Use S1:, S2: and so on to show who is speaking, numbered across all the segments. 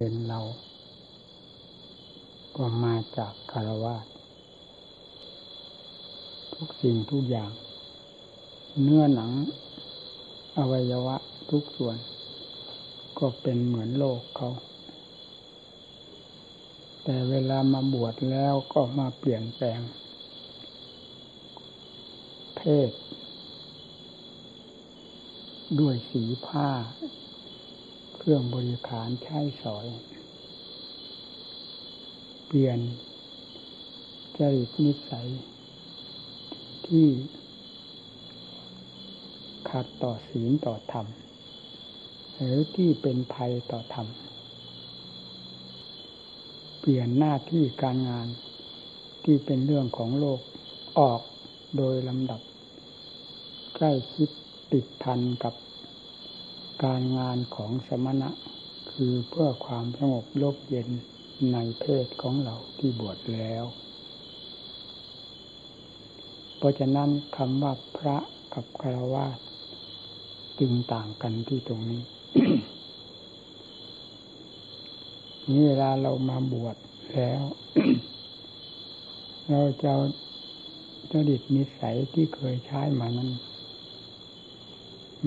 S1: เป็นเรา ก็มาจากคารวะทุกสิ่งทุกอย่าง เนื้อหนัง อวัยวะทุกส่วน ก็เป็นเหมือนโลกเขา แต่เวลามาบวชแล้วก็มาเปลี่ยนแปลง เพศ ด้วยสีผ้า รื่องบริขารใช้สอย เปลี่ยนจริตนิสัย ที่ขัดต่อศีลต่อธรรม หรือที่เป็นภัยต่อธรรม เปลี่ยนหน้าที่การงานที่เป็นเรื่องของโลกออกโดยลำดับ ใกล้ชิดติดพันกับ การงานของสมณะ คือเพื่อความสงบลบเย็นในเพศของเราที่บวชแล้ว เพราะฉะนั้นคำว่าพระกับคารวะจึงต่างกันที่ตรงนี้ นี่เวลาเรามาบวชแล้ว เราจะจดิตนิสัยที่เคยใช้มานั้น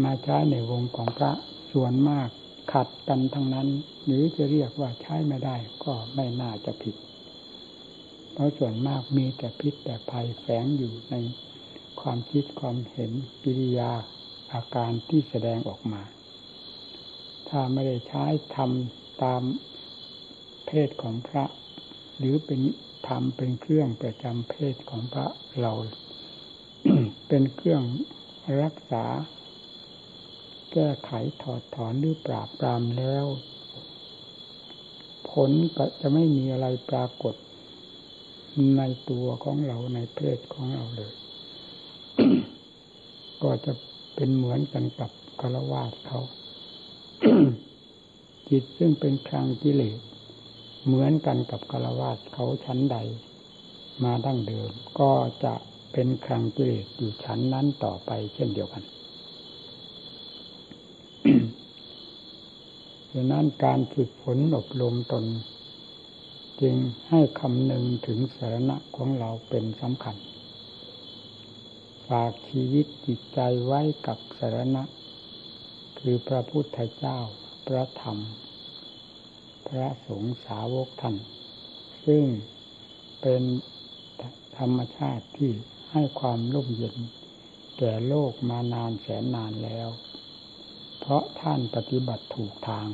S1: มาใช้ในวงของพระส่วนมากขัดกันทั้งนั้น หรือจะเรียกว่าใช้ไม่ได้ก็ไม่น่าจะผิด เพราะส่วนมากมีแต่พิษแต่ภัยแฝงอยู่ในความคิดความเห็นกิริยาอาการที่แสดงออกมา ถ้าไม่ได้ใช้ทำตามเพศของพระ หรือเป็นทำเป็นเครื่องประจำเพศของพระเรา เป็นเครื่องรักษา แก้ไขถอดถอนหรือปราบปรามแล้ว ผลก็จะไม่มีอะไรปรากฏในตัวของเราในเพศของเราเลย ก็จะเป็นเหมือนกันกับคารวาสเขา จิตซึ่งเป็นคลังกิเลสเหมือนกันกับคารวาสเขาชั้นใด มาดั้งเดิม ก็จะเป็นคลังกิเลสอยู่ชั้นนั้นต่อไปเช่นเดียวกัน ดังนั้นการฝึกฝนอบรมตน จึงให้คำนึงถึงสาระของเราเป็นสำคัญ ฝากชีวิตจิตใจไว้กับสาระคือพระพุทธเจ้า พระธรรม พระสงฆ์สาวกท่าน ซึ่งเป็นธรรมชาติที่ให้ความร่มเย็น แก่โลกมานานแสนนานแล้ว เพราะท่านปฏิบัติถูกทาง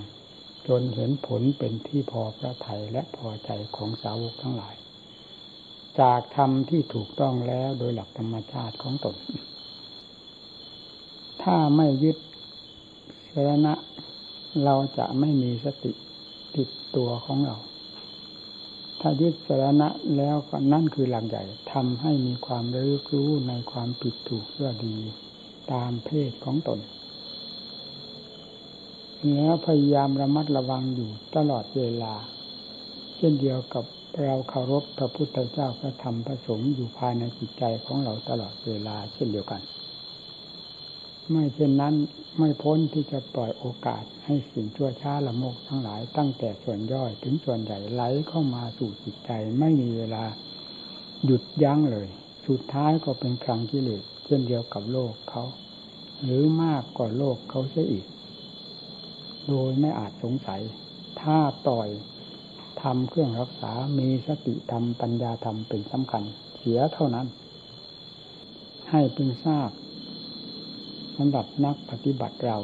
S1: จนเห็นผลเป็นที่พอพระทัยและพอใจของสาวกทั้งหลาย จากธรรมที่ถูกต้องแล้วโดยหลักธรรมชาติของตน ถ้าไม่ยึดสรณะเราจะไม่มีสติติดตัวของเรา ถ้ายึดสรณะแล้วก็นั่นคือหลักใหญ่ทำให้มีความรู้รู้ในความผิดถูกเพื่อดี ตามเพศของตน แล้วพยายามระมัดระวังอยู่ตลอดเวลา เช่นเดียวกับเราเคารพพระพุทธเจ้าพระธรรมพระสงฆ์อยู่ภายในจิตใจของเราตลอดเวลา เช่นเดียวกัน ไม่เช่นนั้นไม่พ้นที่จะปล่อยโอกาสให้สิ่งชั่วช้าละโมกทั้งหลาย ตั้งแต่ส่วนย่อยถึงส่วนใหญ่ไหลเข้ามาสู่จิตใจไม่มีเวลาหยุดยั้งเลย สุดท้ายก็เป็นครั้งกิเลสเช่นเดียวกับโลกเขา หรือมากกว่าโลกเขาเสียอีก โดยไม่อาจสงสัย ถ้าปล่อยทำเครื่องรักษา มีสติธรรมปัญญาธรรมเป็นสำคัญ เสียเท่านั้น ให้พึงทราบสำหรับนักปฏิบัติเรา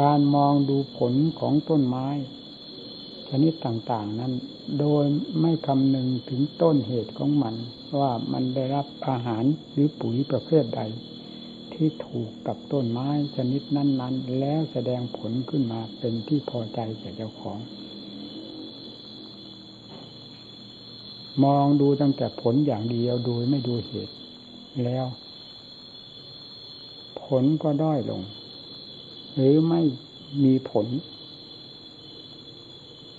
S1: การมองดูผลของต้นไม้ชนิดต่างๆนั้น โดยไม่คำนึงถึงต้นเหตุของมัน ว่ามันได้รับอาหารหรือปุ๋ยประเภทใด ที่ถูกกับต้นไม้ชนิดนั้น ๆ แล้วแสดงผลขึ้นมาเป็นที่พอใจแก่เจ้าของ มองดูตั้งแต่ผลอย่างเดียวโดยไม่ดูเหตุ แล้ว ผลก็ด้อยลง หรือไม่มีผล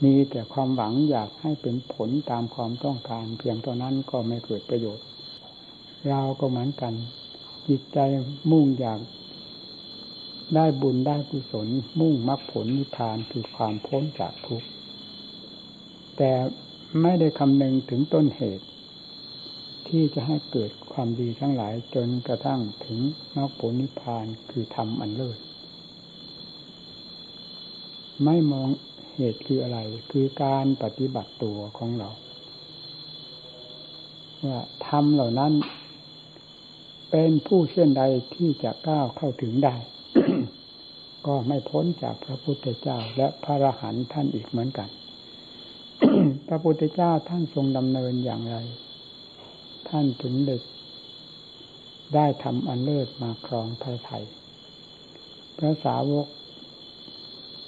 S1: มีแต่ความหวังอยากให้เป็นผลตามความต้องการ เพียงเท่านั้นก็ไม่เกิดประโยชน์ เราก็เหมือนกัน จิตใจมุ่งอยากได้บุญได้กุศล มุ่งมรรคผลนิพพานคือความพ้นจากทุกข์แต่ไม่ได้คำนึงถึงต้นเหตุ ที่จะให้เกิดความดีทั้งหลายจนกระทั่งถึงมรรคผลนิพพานคือธรรมอันเลิศไม่มองเหตุคืออะไร คือการปฏิบัติตัวของเราว่าธรรมเหล่านั้น เป็นผู้เช่นใดที่จะก้าวเข้าถึงได้ ก็ไม่พ้นจากพระพุทธเจ้าและพระอรหันต์ท่านอีกเหมือนกัน พระพุทธเจ้าท่านทรงดำเนินอย่างไร ท่านถึงเด็กได้ทำอันเลิศมาครองไทยไทยพระสาวก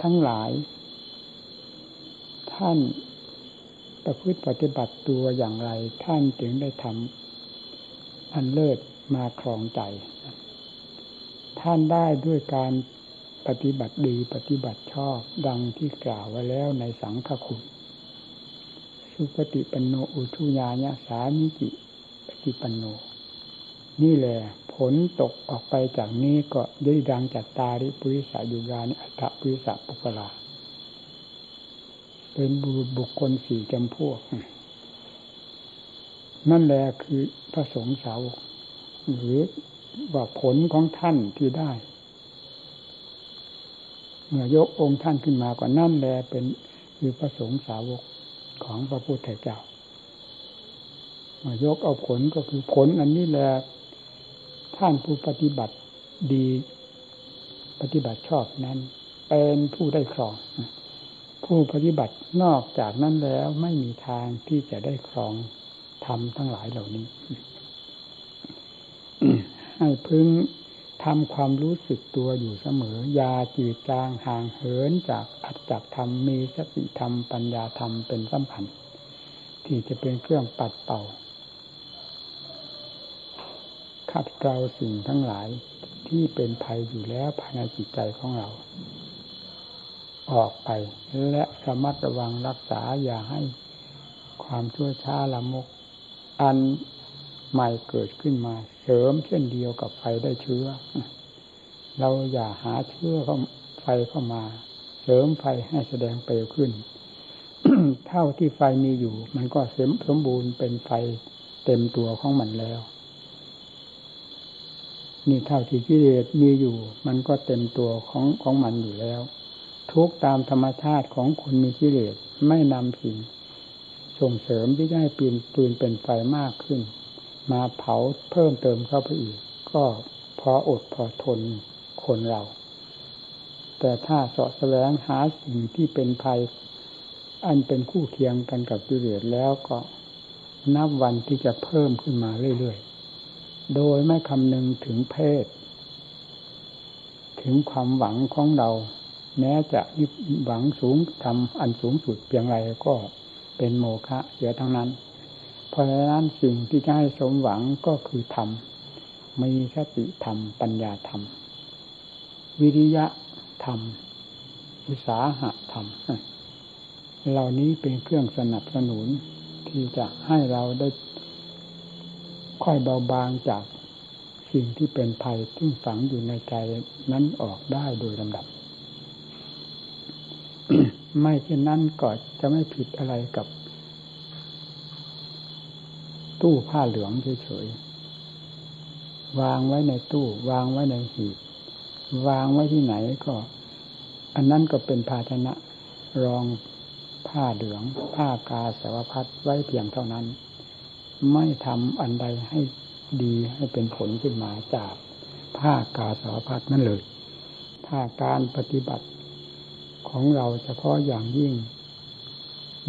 S1: ทั้งหลาย ท่านประพฤติปฏิบัติตัวอย่างไร ท่านจึงได้ทำอันเลิศ มาครองใจ ท่านได้ด้วยการปฏิบัติดีปฏิบัติชอบดังที่กล่าวไว้แล้วในสังฆคุณสุปฏิปันโนอุทุญาญาสามิจิปฏิปันโน นี่แหละผลตกออกไปจากนี้ก็ได้ดังจัตตาริปุริสายุรานิอัตตปุริสาปุกลาเป็นบุคคลสี่จำพวก นั่นแหละคือพระสงฆ์สาวก หรือว่าผลของท่านที่ได้ เมื่อยกองค์ท่านขึ้นมาก่อนนั่นแหละเป็นคือพระสงฆ์สาวกของพระพุทธเจ้าเมื่อยกเอาผลก็คือผลอันนี้แหละท่านผู้ปฏิบัติดี ปฏิบัติชอบนั้น เป็นผู้ได้ครอง ผู้ปฏิบัตินอกจากนั้นแล้วไม่มีทางที่จะได้ครองทำทั้งหลายเหล่านี้ ให้พึงทำความรู้สึกตัวอยู่เสมอ ยาจืดจางห่างเหินจากอัตจักธรรมมีสติธรรม ปัญญาธรรมเป็นสำคัญที่จะเป็นเครื่องปัดเป่าขัดเกลาสิ่งทั้งหลายที่เป็นภัยอยู่แล้วภายในจิตใจของเรา ออกไปและระมัดระวังรักษาอย่าให้ความชั่วช้าละมก อันใหม่เกิดขึ้นมา เสริมเช่นเดียวกับไฟได้เชื้อ เราอย่าหาเชื้อเข้าไฟเข้ามา เสริมไฟให้แสดงเปลวขึ้น เท่าที่ไฟมีอยู่ มันก็เสมบูรณ์เป็นไฟเต็มตัวของมันแล้ว นี่เท่าที่กิเลสมีอยู่ มันก็เต็มตัวของของมันอยู่แล้ว ทุกตามธรรมชาติของคนมีกิเลสไม่นำสิ่งส่งเสริมที่จะให้ปืนปืนเป็นไฟมากขึ้น มาเผาเพิ่มเติมเข้าไปอีก ก็พออดพอทนคนเรา แต่ถ้าสาะแสวงหาสิ่งที่เป็นภัย อันเป็นคู่เคียงกันกับกิเลสแล้วก็นับวันที่จะเพิ่มขึ้นมาเรื่อยๆ โดยไม่คำนึงถึงเพศ ถึงความหวังของเรา แม้จะหวังสูงทำอันสูงสุดเพียงไรก็เป็นโมฆะเสียทั้งนั้น เพราะฉะนั้นสิ่งที่จะให้สมหวังก็คือธรรมมีสติธรรม ปัญญาธรรม วิริยะธรรม อุสาหะธรรม เหล่านี้เป็นเครื่องสนับสนุนที่จะให้เราได้ค่อยเบาบางจากสิ่งที่เป็นภัยที่ฝังอยู่ในใจนั้นออกได้โดยลำดับ ไม่เช่นนั้นก็จะไม่ผิดอะไรกับ ตู้ผ้าเหลืองเฉยๆ วางไว้ในตู้ วางไว้ในหีบ วางไว้ที่ไหนก็ อันนั้นก็เป็นภาชนะรองผ้าเหลือง ผ้ากาสาวพัดไว้เพียงเท่านั้น ไม่ทำอันใดให้ดีให้เป็นผลขึ้นมาจากผ้ากาสาวพัดนั่นเลย ถ้าการปฏิบัติของเราเฉพาะอย่างยิ่ง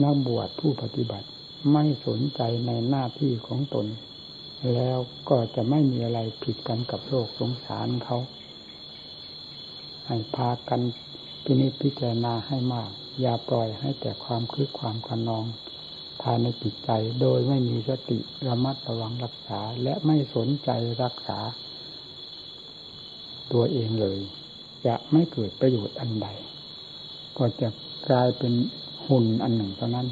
S1: นักบวชผู้ปฏิบัติ ไม่สนใจในหน้าที่ของตน แล้วก็จะไม่มีอะไรผิดกันกับโลกสงสารเขาให้พากันพินิจพิจารณาให้มาก อย่าปล่อยให้แต่ความคึกความกันนองภายในจิตใจโดยไม่มีสติระมัดระวังรักษาและไม่สนใจรักษา ตัวเองเลย จะไม่เกิดประโยชน์อันใด ก็จะกลายเป็นหุ่นอันหนึ่งเท่านั้น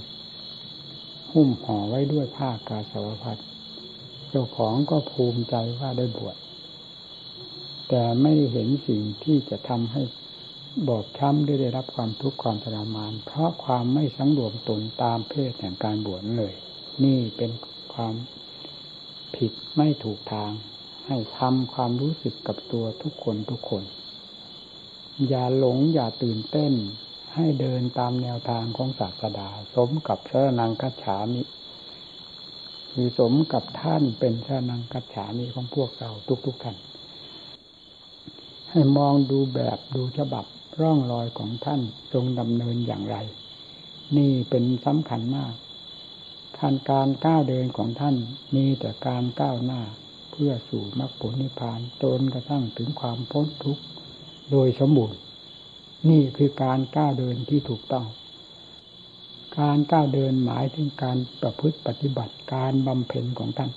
S1: หุ้มห่อไว้ด้วยผ้ากาสาวพัดเจ้าของก็ภูมิใจว่าได้บวชแต่ไม่เห็นสิ่งที่จะทำให้บอบช้ำได้ได้รับความทุกข์ความทรมาน เพราะความไม่สังรวมตนตามเพศแห่งการบวชเลย นี่เป็นความผิดไม่ถูกทาง ให้ทำความรู้สึกกับตัวทุกคนทุกคน อย่าหลงอย่าตื่นเต้น ให้เดินตามแนวทางของศาสดา สมกับพระนังคัจฉามิคือสมกับท่านเป็นพระนังคัจฉามิของพวกเราทุกๆท่านให้มองดูแบบดูฉบับร่องรอยของท่านทรงดำเนินอย่างไร นี่เป็นสำคัญมากการการก้าวเดินของท่านมีแต่การก้าวหน้าเพื่อสู่มรรคผลนิพพานจนกระทั่งถึงความพ้นทุกข์โดยสมบูรณ์ นี่คือการก้าวเดินที่ถูกต้อง การก้าวเดินหมายถึงการประพฤติปฏิบัติการบำเพ็ญของท่าน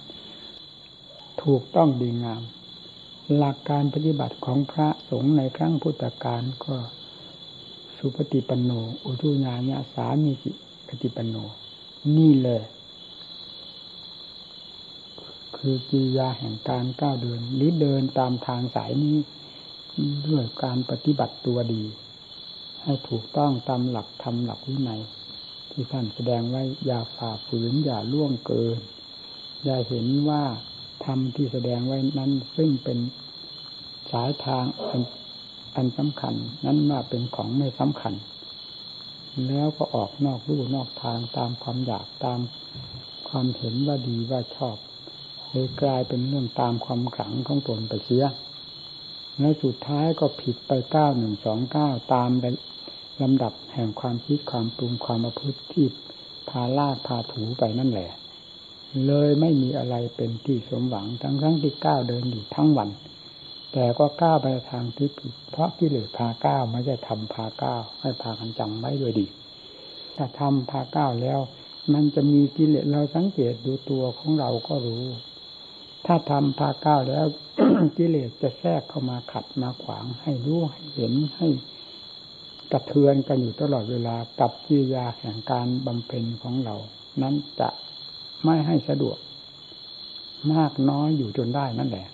S1: ถูกต้องดีงาม หลักการปฏิบัติของพระสงฆ์ในครั้งพุทธกาลก็สุปฏิปันโน อุทุญาญาสามีจิปฏิปันโน นี่เลย คือกิริยาแห่งการก้าวเดินหรือเดินตามทางสายนี้ด้วยการปฏิบัติตัวดี ให้ถูกต้องตามหลักธรรมหลักวินัยที่ท่านแสดงไว้อย่าฝ่าฝืนอย่าล่วงเกิน อย่าเห็นว่าธรรมที่แสดงไว้นั้น ซึ่งเป็นสายทางอันอันสำคัญ นั้นว่าเป็นของไม่สำคัญ แล้วก็ออกนอกรูนอกทางตามความอยากตามความเห็นว่าดีว่าชอบเลยกลายเป็นเรื่องตามความขังของตนไปเสียแล้วสุดท้ายก็ผิดไปเก้าหนึ่งสองเก้าตาม ลำดับแห่งความคิดความปรุงความประพฤติที่พาลากพาถูไปนั่นแหละ เลยไม่มีอะไรเป็นที่สมหวังทั้งทั้งที่ก้าวเดินอยู่ทั้งวัน แต่ก็ก้าวไปทางที่ผิด เพราะกิเลสพาก้าวไม่ใช่ทำพาก้าวให้พากันจำไว้ด้วยดี ถ้าทำพาก้าวแล้ว มันจะมีกิเลสเราสังเกตดูตัวของเราก็รู้ ถ้าทำพาก้าวแล้วกิเลสจะแทรกเข้ามาขัดมาขวางให้รู้ให้เห็นให้ กระเทือนกันอยู่ตลอดเวลากับกิริยาแห่งการบำเพ็ญของเรา นั้นจะไม่ให้สะดวก มากน้อยอยู่จนได้นั่นแหละ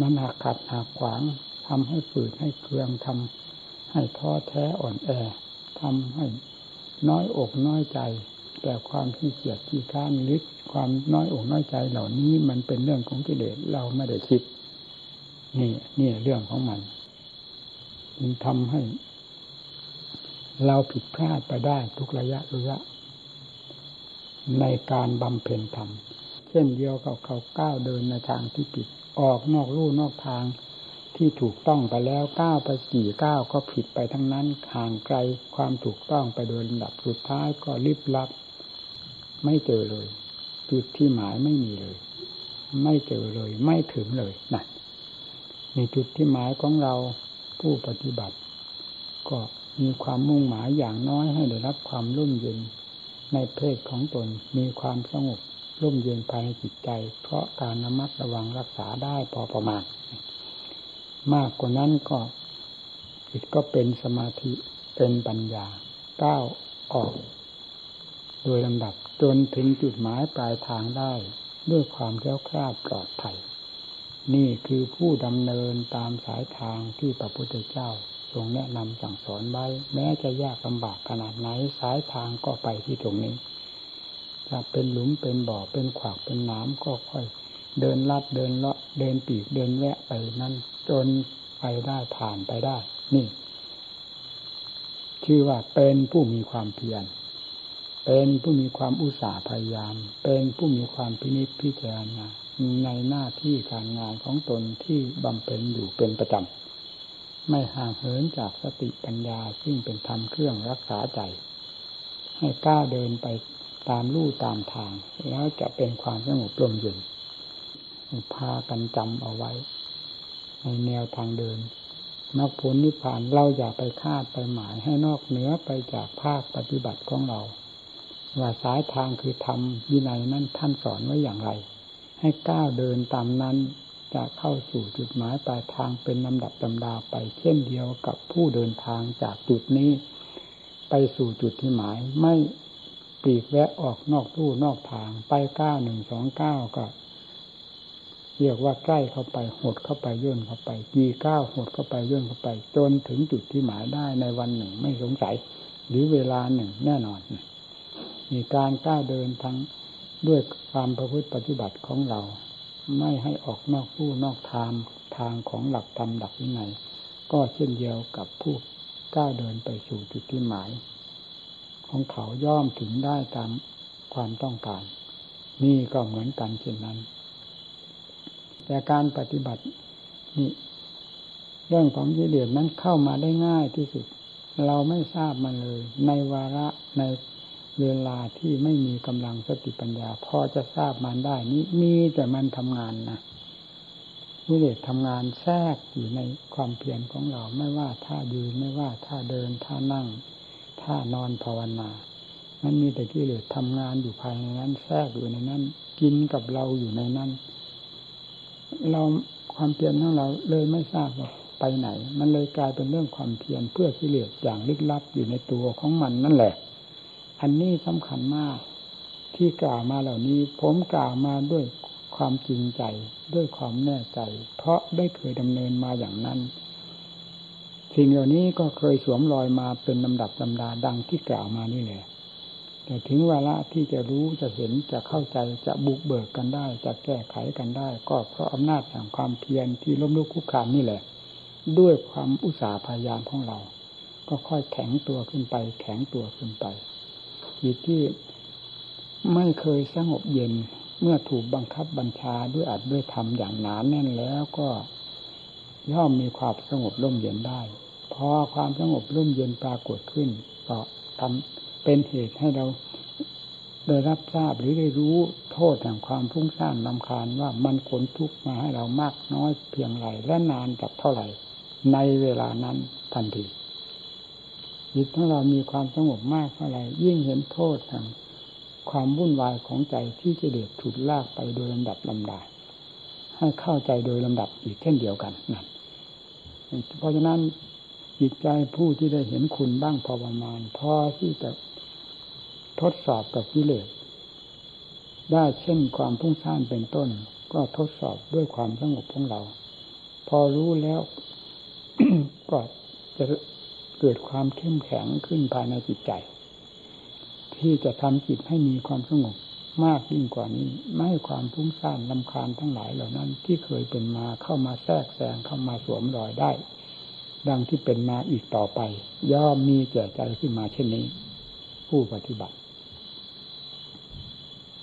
S1: มันหักขัดหักขวางทำให้ฝืดให้เครืองทำให้ท้อแท้อ่อนแอทำให้น้อยอกน้อยใจ แต่ความขี้เกียจขี้ค้านลึกความน้อยอกน้อยใจเหล่านี้มันเป็นเรื่องของกิเลสเราไม่ได้คิด นี่นี่เรื่องของมัน มันทำให้ เราผิดพลาดไปได้ทุกระยะระยะ ในการบำเพ็ญธรรม เช่นเดียวกับเขาก้าวเดินในทางที่ผิด ออกนอกลู่นอกทางที่ถูกต้องไปแล้วก้าวไปกี่ก้าวก็ผิดไปทั้งนั้นห่างไกลความถูกต้องไปโดยลำดับสุดท้ายก็ลิบลับ ไม่เจอเลย จุดที่หมายไม่มีเลย ไม่เจอเลย ไม่ถึงเลยนั่นในจุดที่หมายของเรา ผู้ปฏิบัติ ก็มีความมุ่งหมายอย่างน้อยให้ได้รับความร่มเย็นในเพศของตนมีความสงบร่มเย็นภายในจิตใจ เพราะการระมัดระวังรักษาได้พอประมาณ มากกว่านั้นก็จิตก็เป็นสมาธิเป็นปัญญาก้าวออก โดยลำดับจนถึงจุดหมายปลายทางได้ ด้วยความแก้วคลาดปลอดภัย นี่คือผู้ดำเนินตามสายทางที่พระพุทธเจ้าทรงแนะนำสั่งสอนไว้ แม้จะยากลำบากขนาดไหนสายทางก็ไปที่ตรงนี้จะเป็นหลุมเป็นบ่อเป็นขวากเป็นน้ำก็ค่อย เดินลัดเดินเลาะเดินปีกเดินแวะไปนั้นจนไปได้ผ่านไปได้ นี่ ชื่อว่าเป็นผู้มีความเพียรเป็นผู้มีความอุตสาห์พยายาม เป็นผู้มีความพินิจพิจารณาในหน้าที่การงานของตนที่บำเพ็ญอยู่เป็นประจำ ไม่ห่างเหินจากสติปัญญาซึ่งเป็นธรรมเครื่องรักษาใจ ให้ก้าวเดินไปตามลู่ตามทาง แล้วจะเป็นความสงบลมเย็นพากันจำเอาไว้ ในแนวทางเดินมรรคผลนิพพานเราอย่าไปคาดไปหมายให้นอกเหนือไปจากภาคปฏิบัติของเรา ว่าสายทางคือธรรมวินัยนั้นท่านสอนไว้อย่างไร ให้ก้าวเดินตามนั้นจะเข้าสู่จุดหมายปลายทางเป็นลำดับลำดาไปเช่นเดียวกับผู้เดินทางจากจุดนี้ ไปสู่จุดที่หมายไม่ปีกแวะออกนอกตู้นอกทางไปเก้าหนึ่งสองเก้าก็เรียกว่าใกล้เข้าไปหดเข้าไปย่นเข้าไปกี่ก้าวหดเข้าไปย่นเข้าไป จนถึงจุดที่หมายได้ในวันหนึ่งไม่สงสัย หรือเวลาหนึ่งแน่นอน มีการก้าวเดินทั้ง ด้วยความประพฤติปฏิบัติของเรา ไม่ให้ออกนอกผู้นอกทางทางของหลักธรรมหลักวินัยก็เช่นเดียวกับผู้ก้าวเดินไปสู่จุดที่หมาย ของเขาย่อมถึงได้ตามความต้องการ นี่ก็เหมือนกันเช่นนั้น แต่การปฏิบัตินี่เรื่องของกิเลสนั้นเข้ามาได้ง่ายที่สุด เราไม่ทราบมันเลย ในวาระใน เวลาที่ไม่มีกำลังสติปัญญา พอจะทราบมันได้นี้มีแต่มันทำงานนะกิเลสทำงานแทรกอยู่ในความเพียรของเราไม่ว่าท่ายืนไม่ว่าท่าเดินท่านั่งท่านอนภาวนา มันมีแต่กิเลสทำงานอยู่ภายในนั้น แทรกอยู่ในนั้น กินกับเราอยู่ในนั้น เราความเพียรของเราเลยไม่ทราบว่าไปไหน มันเลยกลายเป็นเรื่องความเพียรเพื่อกิเลสอย่างลึกลับอยู่ในตัวของมันนั่นแหละ อันนี้สำคัญมาก ที่กล่าวมาเหล่านี้ ผมกล่าวมาด้วยความจริงใจด้วยความแน่ใจ เพราะได้เคยดำเนินมาอย่างนั้น สิ่งเหล่านี้ก็เคยสวมรอยมาเป็นลำดับลำดาดังที่กล่าวมานี่แหละแต่ถึงเวลาที่จะรู้จะเห็นจะเข้าใจจะบุกเบิกกันได้ จะแก้ไขกันได้ ก็เพราะอำนาจแห่งความเพียรที่ล้มลุกคุกคามนี่แหละ ด้วยความอุตสาห์พยายามของเรา ก็ค่อยแข็งตัวขึ้นไป แข็งตัวขึ้นไป จิตที่ไม่เคยสงบเย็น เมื่อถูกบังคับบัญชาด้วยอัดด้วยทำอย่างหนานแน่นแล้วก็ย่อมมีความสงบร่มเย็นได้ พอความสงบร่มเย็นปรากฏขึ้น ก็ทำเป็นเหตุให้เราได้รับทราบหรือได้รู้โทษแห่งความพุ่งสร้างลำคาญว่ามันขนทุกข์มาให้เรามากน้อยเพียงไรและนานจากเท่าไหร่ ในเวลานั้นทันที จิตของเรามีความสงบมากเท่าไหร่ยิ่งเห็นโทษแห่งความวุ่นวายของใจที่จะเดือดฉุดลากไปโดยลำดับลำดาให้เข้าใจโดยลำดับอีกเช่นเดียวกันนั่นเพราะฉะนั้นจิตใจผู้ที่ได้เห็นคุณบ้างพอประมาณพอที่จะทดสอบกับกิเลสได้เช่นความพุ่งซ่านเป็นต้น ก็ทดสอบด้วยความสงบของเรา พอรู้แล้วก็จะ เกิดความเข้มแข็งขึ้นภายในจิตใจ ที่จะทำจิตให้มีความสงบมากยิ่งกว่านี้ ไม่ให้ความพุ่งซ่านลำคาญทั้งหลายเหล่านั้น ที่เคยเป็นมาเข้ามาแทรกแซงเข้ามาสวมรอยได้ ดังที่เป็นมาอีกต่อไป ย่อมมีแก่ใจขึ้นมาเช่นนี้ ผู้ปฏิบัติ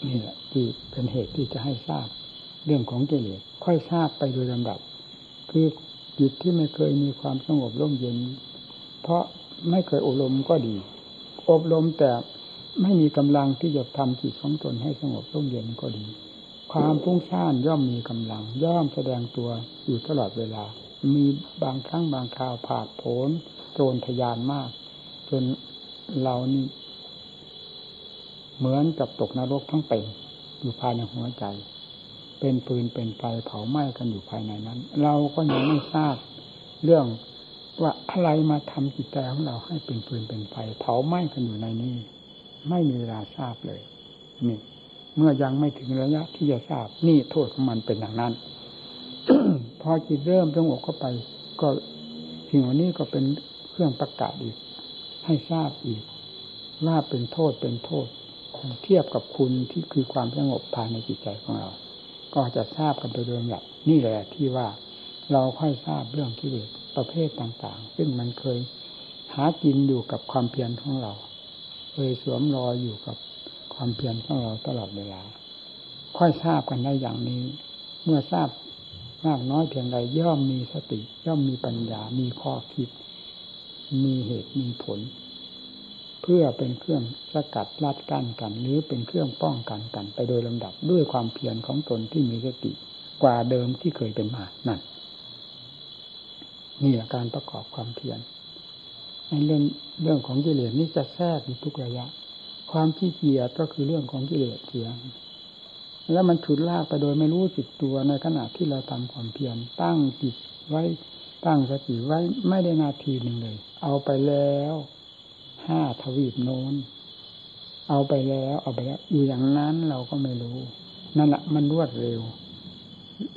S1: นี่แหละที่เป็นเหตุที่จะให้ทราบเรื่องของเกลียค่อยทราบไปโดยลำดับ คือจิตที่ไม่เคยมีความสงบร่มเย็น เพราะไม่เคยอบรมก็ดี อบรมแต่ไม่มีกำลังที่จะทำจิตของตนให้สงบร่มเย็นก็ดี ความพุ่งซ่านย่อมมีกำลัง ย่อมแสดงตัวอยู่ตลอดเวลา มีบางครั้งบางคราวผาดโผนโจรทยานมาก จนเรานี่เหมือนกับตกนรกทั้งเป็นอยู่ภายในหัวใจ เป็นปืนเป็นไฟเผาไหม้กันอยู่ภายในนั้น เราก็ยังไม่ทราบเรื่อง ว่าอะไรมาทำจิตใจของเราให้เป็นปืนเป็นไฟเผาไหม้กันอยู่ในนี้ ไม่มีเวลาทราบเลย นี่ เมื่อยังไม่ถึงระยะที่จะทราบนี่โทษของมันเป็นอย่างนั้นพอจิตเริ่มสงบเข้าไป ก็สิ่งเหล่านี้ก็เป็นเครื่องประกาศอีก ให้ทราบอีกว่าเป็นโทษเป็นโทษเทียบกับคุณที่คือความสงบภายในจิตใจของเรา ก็จะทราบกันโดยรวมหลักนี่แหละที่ว่าเราค่อยทราบเรื่องกิเลส ประเภทต่างๆ ซึ่งมันเคยหากินอยู่กับความเพียรของเรา เคยสวมรอยอยู่กับความเพียรของเราตลอดเวลา ค่อยทราบกันได้อย่างนี้ เมื่อทราบมากน้อยเพียงใดย่อมมีสติ ย่อมมีปัญญา มีข้อคิด มีเหตุมีผล เพื่อเป็นเครื่องสกัดลัดกั้นกัน หรือเป็นเครื่องป้องกันกัน ไปโดยลำดับด้วยความเพียรของตนที่มีสติ กว่าเดิมที่เคยเป็นมานั่น นี่การประกอบความเพียรในเรื่องเรื่องของกิเลสนี่จะแทรกอยู่ทุกระยะ ความขี้เกียจก็คือเรื่องของกิเลสเสียงแล้วมันฉุดลากไปโดยไม่รู้จิตตัวในขณะที่เราทำความเพียรตั้งจิตไว้ตั้งสติไว้ไม่ได้นาทีหนึ่งเลย เอาไปแล้วห้าทวีปโน้น เอาไปแล้ว เอาไปแล้ว อยู่อย่างนั้นเราก็ไม่รู้ นั่นแหละมันรวดเร็ว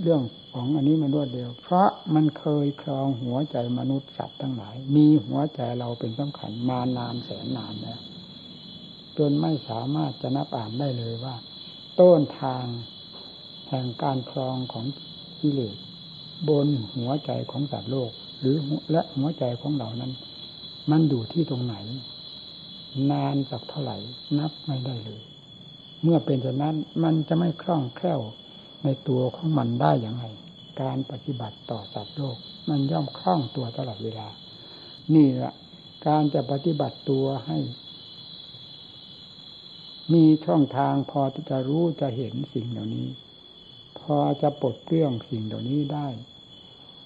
S1: เรื่อง ของอันนี้มันรวดเดียวเพราะมันเคยครองหัวใจมนุษย์สัตว์ทั้งหลาย มีหัวใจเราเป็นสำคัญมานานแสนนานแล้วจนไม่สามารถจะนับอ่านได้เลยว่า ต้นทางแห่งการครองของกิเลสบนหัวใจของสัตว์โลก หรือและหัวใจของเรานั้น มันอยู่ที่ตรงไหน นานสักเท่าไหร่นับไม่ได้เลย เมื่อเป็นเช่นนั้นมันจะไม่คล่องแคล่ว ในตัวของมันได้อย่างไรการปฏิบัติต่อสัตว์โลก มันย่อมคล่องตัวตลอดเวลา นี่แหละการจะปฏิบัติตัวให้ มีช่องทางพอที่จะรู้จะเห็นสิ่งเหล่านี้ พอจะปลดเปลื้องสิ่งเหล่านี้ได้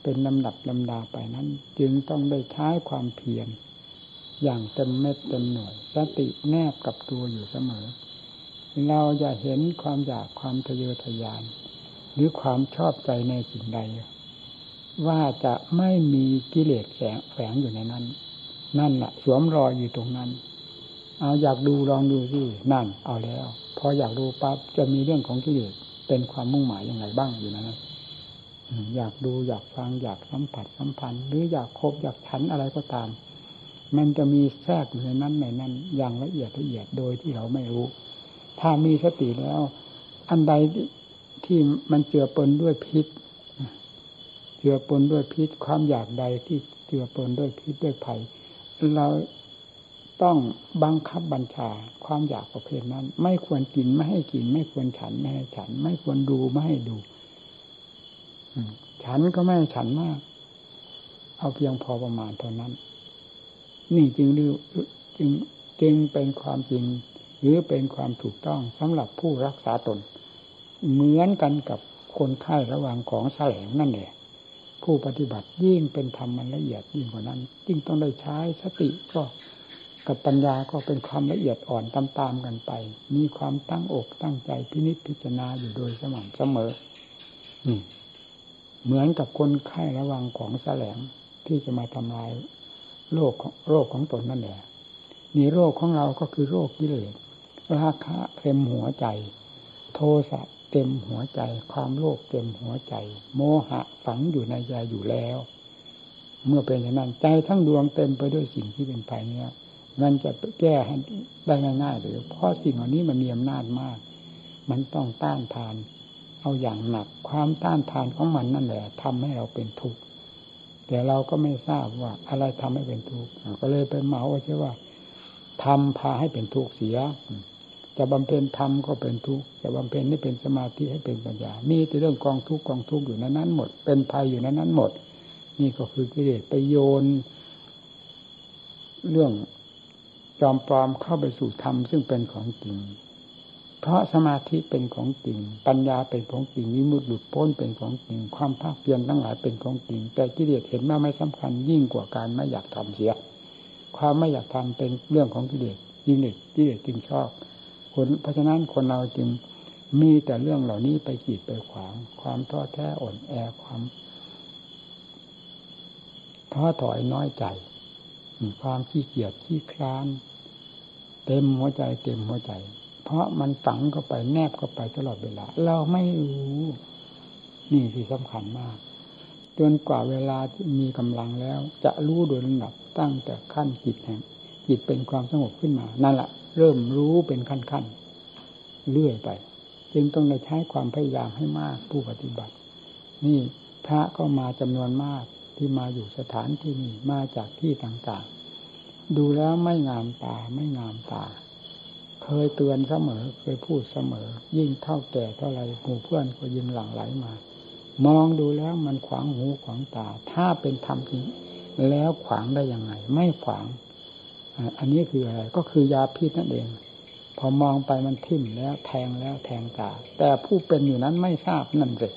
S1: เป็นลำดับลำดาไปนั้น จึงต้องได้ใช้ความเพียรอย่างเต็มเม็ดเต็มหน่วยสติแนบกับตัวอยู่เสมอ เราจะเห็นความอยากความทะเยอทะยาน หรือความชอบใจในสิ่งใด ว่าจะไม่มีกิเลสแฝงอยู่ในนั้น นั่นแหละสวมรอยอยู่ตรงนั้น เอาอยากดูลองดูสินั่น เอาแล้ว พออยากดูปั๊บจะมีเรื่องของกิเลสเป็นความมุ่งหมายอยังไงบ้างอยู่นั้นอยากดูอยากฟังอยากสัมผัสสัมพันธ์หรืออยากคบอยากฉันอะไรก็ตาม มันจะมีแทรกอยู่ในนั้นในนั้นอย่างละเอียดละเอียดโดยที่เราไม่รู้ ถ้ามีสติแล้ว อันใดที่มันเจือปนด้วยพิษเจือปนด้วยพิษ ความอยากใดที่เจือปนด้วยพิษด้วยภัยเราต้องบังคับบัญชาความอยากประเภทนั้น ไม่ควรกินไม่ให้กิน ไม่ควรฉันไม่ให้ฉัน ไม่ควรดูไม่ให้ดูฉันก็ไม่ฉันมาก เอาเพียงพอประมาณเท่านั้น นี่จึงจึงจึงเป็นความจริง หรือเป็นความถูกต้องสำหรับผู้รักษาตน เหมือนกันกับคนไข้ระหว่างของแสลงนั่นแหละผู้ปฏิบัติยิ่งเป็นธรรมมันละเอียดยิ่งกว่านั้น ยิ่งต้องได้ใช้สติก็กับปัญญาก็เป็นความละเอียดอ่อนตามๆกันไป มีความตั้งอกตั้งใจพินิจพิจารณาอยู่โดยสม่ำเสมอเหมือนกับคนไข้ระวังของแสลงที่จะมาทำลายโรคโรคของตนนั่นแหละนี่โรคของเราก็คือโรคกิเลส ราคะเต็มหัวใจ โทสะเต็มหัวใจ ความโลภเต็มหัวใจ โมหะฝังอยู่ในใจอยู่แล้ว เมื่อเป็นอย่างนั้นใจทั้งดวงเต็มไปด้วยสิ่งที่เป็นภายนี้มันจะแก้ให้ได้ง่ายๆเลยเพราะสิ่งเหล่านี้มันมีอำนาจมาก มันต้องต้านทาน เอาอย่างหนักความต้านทานของมันนั่นแหละทำให้เราเป็นทุกข์แต่เราก็ไม่ทราบว่าอะไรทำให้เป็นทุกข์ก็เลยไปเหมาว่าใช่ว่าทำพาให้เป็นทุกข์เสีย จะบำเพ็ญธรรมก็เป็นทุกข์จะบำเพ็ญให้เป็นสมาธิให้เป็นปัญญา มีแต่เรื่องกองทุกข์กองทุกข์อยู่ในนั้นหมด เป็นภัยอยู่ในนั้นหมด นี่ก็คือกิเลสไปโยน เรื่องจอมปลอมเข้าไปสู่ธรรมซึ่งเป็นของจริง เพราะสมาธิเป็นของจริง ปัญญาเป็นของจริงวิมุตติหลุดพ้นเป็นของจริง ความภาคเพียรทั้งหลายเป็นของจริง แต่กิเลสเห็นว่าไม่สำคัญยิ่งกว่าการไม่อยากทำเสีย ความไม่อยากทำเป็นเรื่องของกิเลสยิ่งเด็ดกิเลสจึงชอบ คนเพราะฉะนั้นคนเราจึงมีแต่เรื่องเหล่านี้ไปกีดไปขวาง ความท้อแท้อ่อนแอความท้อถอยน้อยใจความขี้เกียจขี้คร้านเต็มหัวใจเต็มหัวใจ เพราะมันฝังเข้าไปแนบเข้าไปตลอดเวลา เราไม่รู้นี่ที่สำคัญมากจนกว่าเวลาที่มีกำลังแล้ว จะรู้โดยลำดับตั้งแต่ขั้นจิตแห่งจิตเป็นความสงบขึ้นมา นั่นแหละ เริ่มรู้เป็นขั้นๆเรื่อยไป จึงต้องใช้ความพยายามให้มากผู้ปฏิบัติ นี่พระก็มาจำนวนมากที่มาอยู่สถานที่นี้มาจากที่ต่างๆ ดูแล้วไม่งามตาไม่งามตา เคยเตือนเสมอเคยพูดเสมอ ยิ่งเท่าแก่เท่าไรหมู่เพื่อนก็ยิ่งหลั่งไหลมา มองดูแล้วมันขวางหูขวางตา ถ้าเป็นธรรมจริงแล้วขวางได้ยังไง ไม่ขวาง อันนี้คืออะไรก็คือยาพิษนั่นเอง พอมองไปมันทิ่มแล้วแทงแล้วแทงตา แต่ผู้เป็นอยู่นั้นไม่ทราบนั่นสิ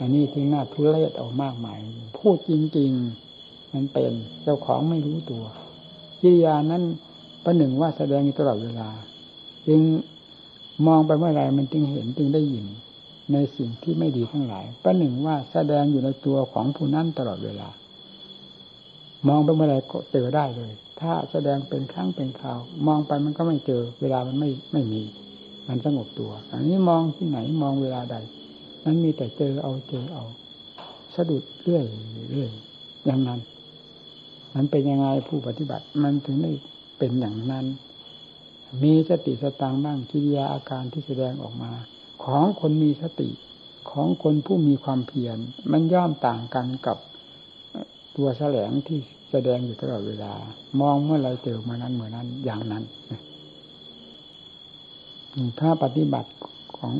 S1: อันนี้ที่น่าทุเรศออกมากมาย พูดจริง ๆ มันเป็นเจ้าของไม่รู้ตัวกิริยานั้นประหนึ่งว่าแสดงตลอดเวลา จึงมองไปเมื่อไรมันจึงเห็นจึงได้ยิน ในสิ่งที่ไม่ดีทั้งหลาย ประหนึ่งว่าแสดงอยู่ในตัวของผู้นั้นตลอดเวลา มองไปเมื่อไรก็เจอได้เลย ถ้าแสดงเป็นครั้งเป็นคราว มองไปมันก็ไม่เจอ เวลามันไม่ไม่มี มันสงบตัว อันนี้มองที่ไหนมองเวลาใด นั้นมีแต่เจอเอาเจอเอา สะดุดเรื่อยเรื่อยอย่างนั้น มันเป็นยังไงผู้ปฏิบัติ มันถึงได้เป็นอย่างนั้น มีสติสตางบ้างกิริยาอาการที่แสดงออกมา ของคนมีสติของคนผู้มีความเพียรมันย่อมต่างกันกับตัวแสลงที่ แสดงอยู่ตลอดเวลา มองเมื่อไรเจอเมื่อนั้นเมื่อนั้นอย่างนั้นถ้าปฏิบัติของ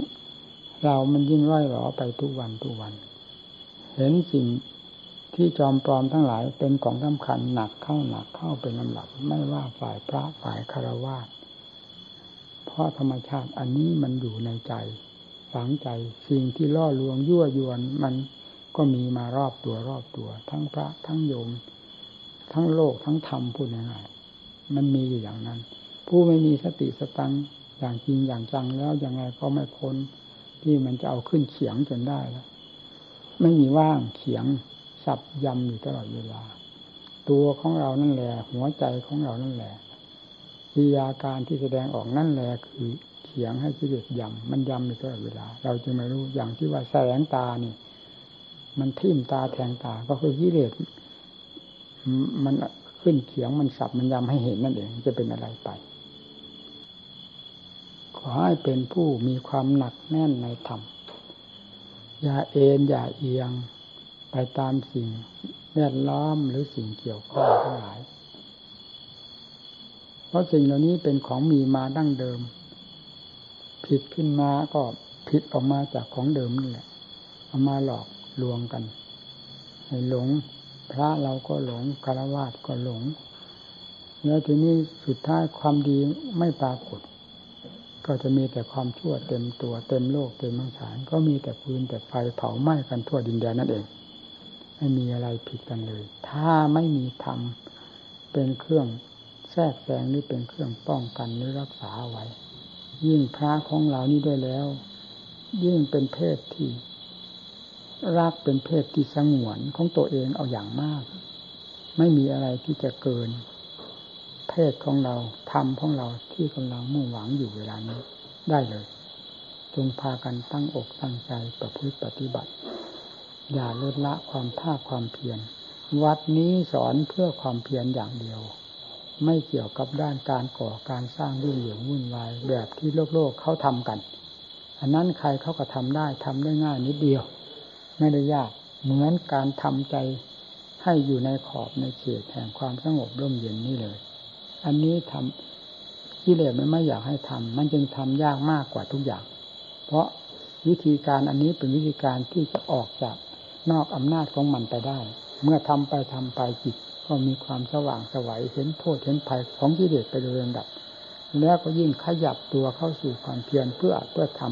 S1: เรามันยิ่งร่อยหรอไปทุกวันทุกวัน เห็นสิ่งที่จอมปลอมทั้งหลายเป็นของสำคัญหนักเข้าหนักเข้าเป็นลำดับ ไม่ว่าฝ่ายพระฝ่ายคารวะเพราะธรรมชาติอันนี้มันอยู่ในใจ ฝังใจสิ่งที่ล่อลวงยั่วยวนมันก็มีมารอบตัวรอบตัว ทั้งพระทั้งโยม ทั้งโลกทั้งธรรมพูดง่ายๆมันมีอยู่อย่างนั้น ผู้ไม่มีสติสตังอย่างจริงอย่างจังแล้วยังไงก็ไม่พ้นที่มันจะเอาขึ้นเขียงจนได้แล้วไม่มีว่างเขียงสับยำอยู่ตลอดเวลา ตัวของเรานั่นแหละหัวใจของเรานั่นแหละวิยาการที่แสดงออกนั่นแหละคือเขียงให้กิเลสยำมันยำอยู่ตลอดเวลา เราจึงไม่รู้อย่างที่ว่าแสงตานี่ มันทิ่มตาแทงตาก็คือกิเลส มันขึ้นเขียงมันสับมันยำให้เห็นนั่นเองจะเป็นอะไรไป ขอให้เป็นผู้มีความหนักแน่นในธรรม อย่าเอ็นอย่าเอียงไปตามสิ่งแวดล้อมหรือสิ่งเกี่ยวข้องทั้งหลาย เพราะสิ่งเหล่านี้เป็นของมีมาดั้งเดิม ผิดขึ้นมาก็ผิดออกมาจากของเดิมนี่แหละ เอามาหลอกลวงกัน ให้หลง พระเราก็หลงคารวะก็หลง แล้วทีนี้สุดท้ายความดีไม่ปรากฏ ก็จะมีแต่ความชั่วเต็มตัวเต็มโลกเต็มมังสารก็มีแต่ปืนแต่ไฟเผาไหม้กันทั่วดินแดนนั่นเอง ไม่มีอะไรผิดกันเลย ถ้าไม่มีธรรมเป็นเครื่องแทรกแซงหรือเป็นเครื่องป้องกันหรือรักษาไว้ ยิ่งพระของเรานี้ด้วยแล้ว ยิ่งเป็นเพศที่ รักเป็นเพศที่สงวนของตัวเองเอาอย่างมาก ไม่มีอะไรที่จะเกิน เพศของเราธรรมของเราที่กำลังมุ่งหวังอยู่เวลานี้ ได้เลย จงพากันตั้งอกตั้งใจประพฤติปฏิบัติ อย่าลดละความภาคความเพียรวัดนี้สอนเพื่อความเพียรอย่างเดียว ไม่เกี่ยวกับด้านการก่อการสร้างรุ่งเหลืองวุ่นวายแบบที่โลกโลกเขาทำกัน อันนั้นใครเขาก็ทำได้ทำได้ง่ายนิดเดียว ไม่ได้ยาก เหมือนการทำใจให้อยู่ในขอบในเขตแห่งความสงบร่มเย็นนี่เลย อันนี้ทำกิเลสมันไม่อยากให้ทำมันจึงทำยากมากกว่าทุกอย่าง เพราะวิธีการอันนี้เป็นวิธีการที่จะออกจากนอกอำนาจของมันไปได้ เมื่อทำไปทำไปจิตก็มีความสว่างสวัยเห็นโทษเห็นภัยของกิเลสไปโดยลำดับ แล้วก็ยิ่งขยับตัวเข้าสู่ความเพียรเพื่อเพื่อท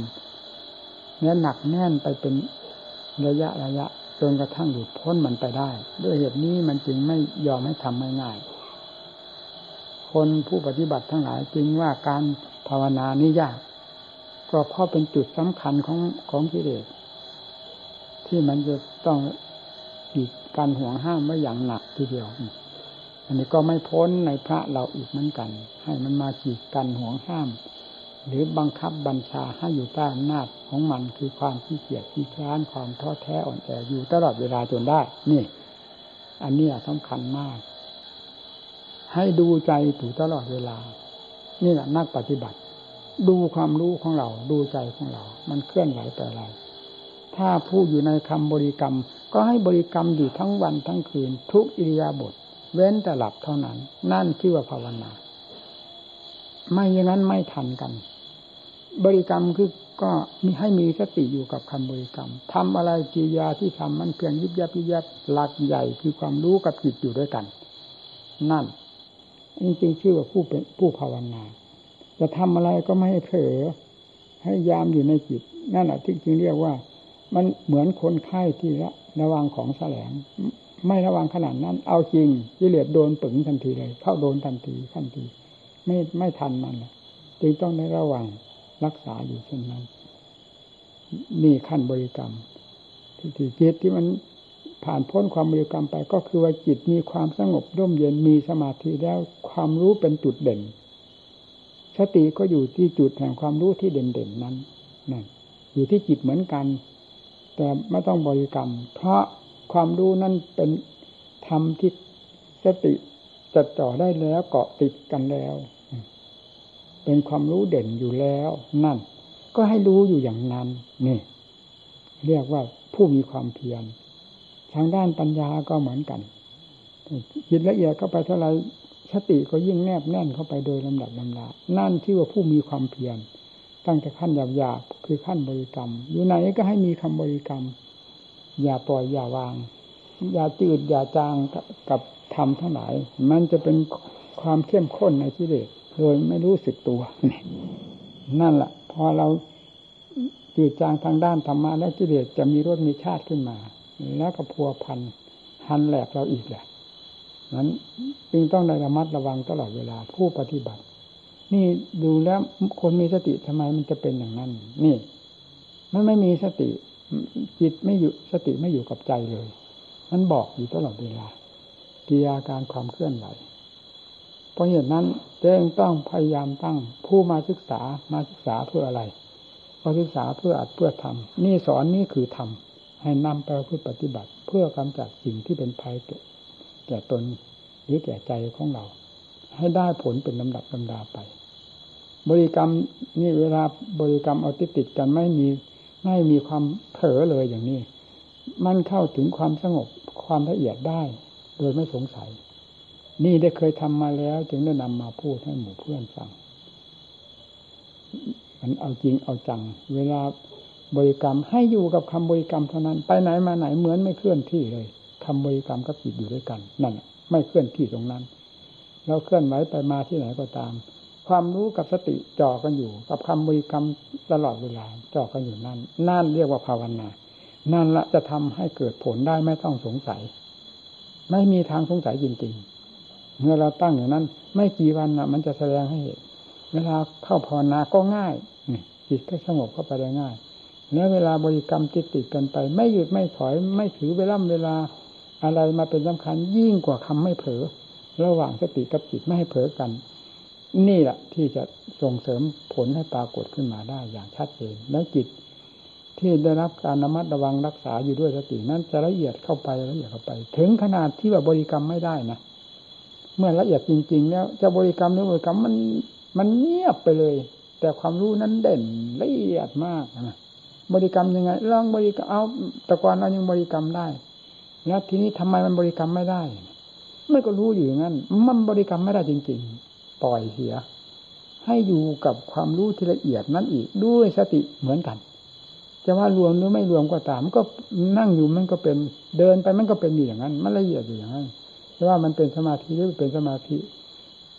S1: ำเนื้อหนักแน่นไปเป็น ระยะระยะจนกระทั่งหลุดพ้นมันไปได้ ด้วยเหตุนี้มันจึงไม่ยอมให้ทำง่ายๆคนผู้ปฏิบัติทั้งหลายจึงว่าการภาวนานี้ยาก ก็เพราะเป็นจุดสำคัญของของกิเลสที่มันจะต้องอีกการห่วงห้ามไว้อย่างหนักทีเดียว อันนี้ก็ไม่พ้นในพระเราอีกเหมือนกัน ให้มันมาขีดกันห่วงห้าม หรือบังคับบัญชาให้อยู่ใต้อำนาจของมันคือความขี้เกียจขี้คร้านความท้อแท้อ่อนแออยู่ตลอดเวลาจนได้ นี่ อันนี้สำคัญมาก ให้ดูใจถูตลอดเวลา นี่แหละนักปฏิบัติ ดูความรู้ของเรา ดูใจของเรา มันเคลื่อนไหวแต่อะไร ถ้าผู้อยู่ในคำบริกรรม ก็ให้บริกรรมอยู่ทั้งวันทั้งคืน ทุกอิริยาบถเว้นแต่หลับเท่านั้น นั่นชื่อว่าภาวนา ไม่อย่างนั้นไม่ทันกัน บริกรรมคือก็มีให้มีสติอยู่กับคำบริกรรมทำอะไรกิริยาที่ทำมันเพียงยิบยับยิบยับหลักใหญ่คือความรู้กับจิตอยู่ด้วยกัน นั่นจริงๆชื่อว่าผู้เป็นผู้ภาวนา จะทำอะไรก็ไม่ให้เผลอให้ยามอยู่ในจิต นั่นแหละที่จริงเรียกว่า มันเหมือนคนไข้ที่ระระวังของแสลง ไม่ระวังขนาดนั้น เอาจริงกิเลสโดนปึงทันทีเลย เข้าโดนทันทีทันที ไม่ไม่ทันมันจึงต้องได้ระวัง รักษาอยู่เช่นนั้น นี่ขั้นบริกรรมที่จิตที่มันผ่านพ้นความบริกรรมไป ก็คือว่าจิตมีความสงบร่มเย็นมีสมาธิแล้วความรู้เป็นจุดเด่น สติก็อยู่ที่จุดแห่งความรู้ที่เด่นๆนั้นนั่นอยู่ที่จิตเหมือนกัน แต่ไม่ต้องบริกรรม เพราะความรู้นั้นเป็นธรรมที่สติจัดจ่อได้แล้วเกาะติดกันแล้ว เป็นความรู้เด่นอยู่แล้วนั่น ก็ให้รู้อยู่อย่างนั้นนี่ เรียกว่าผู้มีความเพียรทางด้านปัญญาก็เหมือนกันจิตละเอียดเข้าไปเท่าไรสติก็ยิ่งแนบแน่นเข้าไปโดยลำดับลำดานั่นชื่อว่าผู้มีความเพียรตั้งแต่ขั้นหยาบๆคือขั้นบริกรรม อยู่ไหนก็ให้มีคำบริกรรม อย่าปล่อยอย่าวาง อย่าจืดอย่าจางกับธรรมทั้งหลาย มันจะเป็นความเข้มข้นในกิเลส โดยไม่รู้สึกตัว นั่นแหละพอเราจืดจางทางด้านธรรมะแล้วกิเลสจะมีรสมีชาติขึ้นมา แล้วก็พัวพันหันแหลกเราอีกแหละนั้นจึงต้องได้ระมัดระวังตลอดเวลาผู้ปฏิบัติ นี่ดูแล้วคนมีสติทำไมมันจะเป็นอย่างนั้น นี่ มันไม่มีสติ จิตไม่อยู่สติไม่อยู่กับใจเลย มันบอกอยู่ตลอดเวลากิริยาการความเคลื่อนไหว เพราะเหตุนั้นจ้งต้องพยายามตั้งผู้มาศึกษามาศึกษาเพื่ออะไรมาศึกษาเพื่ออัดเพื่อทำนี่สอนนี่คือทำให้นำไปเพื่อปฏิบัติ เพื่อกำจัดสิ่งที่เป็นภัยแก่ตนหรือแก่ใจของเรา ให้ได้ผลเป็นลำดับลำดาไป บริกรรมนี่เวลาบริกรรมเอาติดติดกันไม่มีไม่มีความเผลอเลยอย่างนี้ มันเข้าถึงความสงบความละเอียดได้ โดยไม่สงสัย นี่ได้เคยทำมาแล้ว จึงได้นำมาพูดให้หมู่เพื่อนฟัง มันเอาจริงเอาจัง เวลาบริกรรมให้อยู่กับคำบริกรรมเท่านั้น ไปไหนมาไหนเหมือนไม่เคลื่อนที่เลยคำบริกรรมกับจิตอยู่ด้วยกัน นั่นไม่เคลื่อนที่ตรงนั้น เราเคลื่อนไหวไปมาที่ไหนก็ตาม ความรู้กับสติจ่อกันอยู่ กับคำบริกรรมตลอดเวลาจ่อกันอยู่นั่น นั่นเรียกว่าภาวนา นั่นละจะทำให้เกิดผลได้ไม่ต้องสงสัย ไม่มีทางสงสัยจริงๆ เมื่อเราตั้งอย่างนั้น ไม่กี่วันนะมันจะแสดงให้เห็นเวลาเข้าภาวนาก็ง่ายจิตก็สงบเข้าไปได้ง่ายแล้วเวลาบริกรรมติดติดกันไป ไม่หยุดไม่ถอยไม่ถือเวลาเวลาอะไรมาเป็นสำคัญยิ่งกว่าคำไม่เผลอระหว่างสติกับจิตไม่ให้เผลอกัน นี่แหละที่จะส่งเสริมผลให้ปรากฏขึ้นมาได้อย่างชัดเจนแล้วจิตที่ได้รับการระมัดระวังรักษาอยู่ด้วยสตินั้นจะละเอียดเข้าไปละเอียดเข้าไป ถึงขนาดที่ว่าบริกรรมไม่ได้นะ เมื่อละเอียดจริงๆแล้วจะบริกรรมหรือบริกรรมมันมันเงียบไปเลย แต่ความรู้นั้นเด่นละเอียดมากนะบริกรรมยังไงลองบริกรรมเอาต่ก่อนเรายังบริกรรมได้ แล้วทีนี้ทำไมมันบริกรรมไม่ได้ไม่ก็รู้อยู่อย่างนั้น มันบริกรรมไม่ได้จริง ๆ ปล่อยเสีย ให้อยู่กับความรู้ที่ละเอียดนั้นอีกด้วยสติเหมือนกันจะว่ารวมหรือไม่รวมก็ตามก็นั่งอยู่มันก็เป็นเดินไปมันก็เป็นอย่างนั้น มันละเอียดอยู่อย่างนั้น ว่ามันเป็นสมาธิหรือเป็นสมาธิ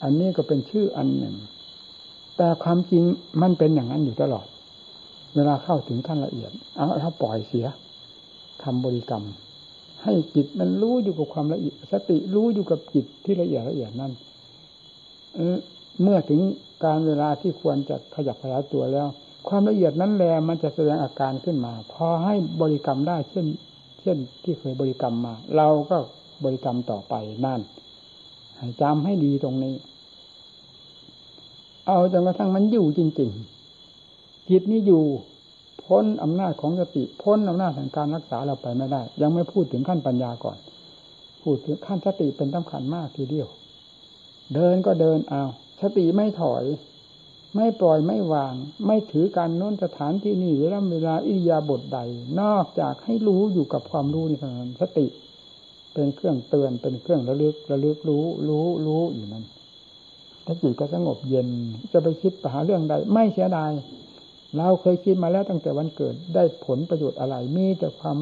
S1: อันนี้ก็เป็นชื่ออันหนึ่ง แต่ความจริงมันเป็นอย่างนั้นอยู่ตลอด เวลาเข้าถึงขั้นละเอียดเอาถ้าปล่อยเสียทำบริกรรม ให้จิตมันรู้อยู่กับความละเอียด สติรู้อยู่กับจิตที่ละเอียดละเอียดนั้นเมื่อถึงการเวลาที่ควรจะขยับขยายตัวแล้ว ความละเอียดนั้นแหละมันจะแสดงอาการขึ้นมา พอให้บริกรรมได้เช่น เช่นที่เคยบริกรรมมา เราก็ บริกรรมต่อไปนั่นจำให้ดีตรงนี้ เอาจนกระทั่งมันอยู่จริง ๆ จิตนี้อยู่ พ้นอำนาจของสติ พ้นอำนาจแห่งการรักษาเราไปไม่ได้ ยังไม่พูดถึงขั้นปัญญาก่อน พูดถึงขั้นสติเป็นสำคัญมากทีเดียว เดินก็เดินเอา สติไม่ถอย ไม่ปล่อยไม่วาง ไม่ถือการโน้นสถานที่นี่เวลาเวลาอิยาบทใด นอกจากให้รู้อยู่กับความรู้นี่เท่านั้นสติ เป็นเครื่องเตือนเป็นเครื่องระลึกระลึกรู้รู้รู้อยู่นั้นถ้าจิตก็สงบเย็นจะไปคิดปหาเรื่องใด ไม่เสียดายเราเคยคิดมาแล้วตั้งแต่วันเกิดได้ผลประโยชน์อะไรมีแต่ความ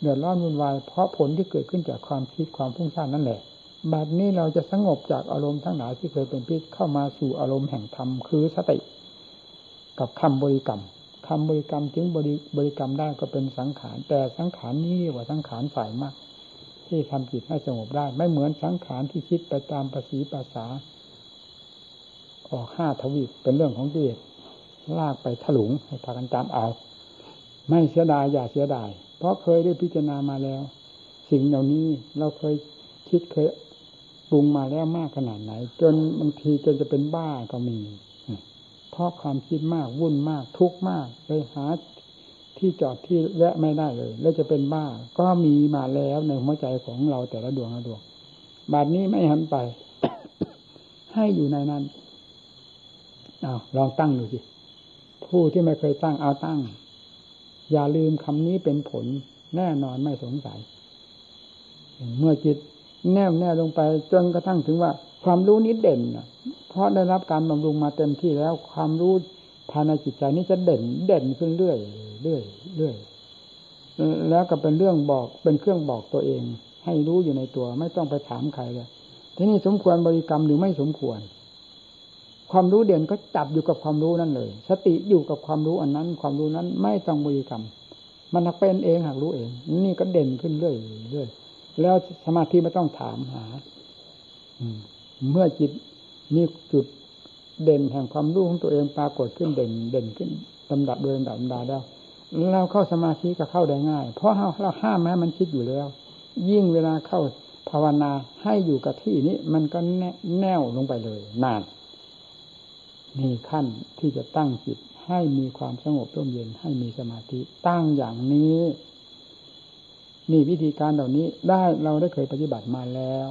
S1: เดือดร้อนวุ่นวายเพราะผลที่เกิดขึ้นจากความคิดความพุ่งสร้างนั่นแหละบัดนี้เราจะสงบจากอารมณ์ทั้งหลายที่เคยเป็นพิษเข้ามาสู่อารมณ์แห่งธรรมคือสติ กับคำบริกรรมคำบริกรรมถึงบริบริกรรมได้ก็เป็นสังขารแต่สังขารนี้เรียกว่าสังขารฝ่ายมาก ที่ทำจิตให้สงบได้ ไม่เหมือนสังขารที่คิดไปตามภาษีภาษา ออกห้าทวีปเป็นเรื่องของกิเลสลากไปถลุงให้พากันจำเอา ไม่เสียดายอย่าเสียดาย เพราะเคยได้พิจารณามาแล้ว สิ่งเหล่านี้เราเคยคิดเคยปรุงมาแล้วมากขนาดไหน จนบางทีจนจะเป็นบ้าก็มี เพราะความคิดมากวุ่นมากทุกข์มากเลยหา ที่จอดที่แวะไม่ได้เลย แล้วจะเป็นบ้า ก็มีมาแล้วในหัวใจของเราแต่ละดวงละดวงบาดนี้ไม่หันไป ให้อยู่ในนั้นเอาลองตั้งดูสิผู้ที่ไม่เคยตั้งเอาตั้ง อย่าลืมคำนี้เป็นผล แน่นอนไม่สงสัย เมื่อจิตแน่วแน่ลงไป จนกระทั่งถึงว่า ความรู้นี้เด่นเพราะได้รับการบำรุงมาเต็มที่แล้ว ความรู้ ภายในจิตใจนี้จะเด่นเด่นขึ้นเรื่อยเรื่อยเรื่อยแล้วก็เป็นเรื่องบอกเป็นเครื่องบอกตัวเอง ให้รู้อยู่ในตัว ไม่ต้องไปถามใครเลยทีนี้สมควรบริกรรมหรือไม่สมควร ความรู้เด่นก็จับอยู่กับความรู้นั่นเลย สติอยู่กับความรู้อันนั้น ความรู้นั้นไม่ต้องบริกรรม มันเป็นเองหากรู้เอง นี่ก็เด่นขึ้นเรื่อยเรื่อยแล้วสมาธิไม่ต้องถามหาเมื่อจิตมีจุด เด่นแห่งความรู้ของตัวเองปรากฏขึ้นเด่นเด่นขึ้นลำดับโดยลำดับลำดับแล้วเราเข้าสมาธิก็เข้าได้ง่าย เพราะเราห้ามแม้มันคิดอยู่แล้ว ยิ่งเวลาเข้าภาวนาให้อยู่กับที่นี้มันก็แน่วลงไปเลย นานมีขั้นที่จะตั้งจิตให้มีความสงบร่มเย็นให้มีสมาธิตั้งอย่างนี้นี่วิธีการเหล่านี้ได้เราได้เคยปฏิบัติมาแล้ว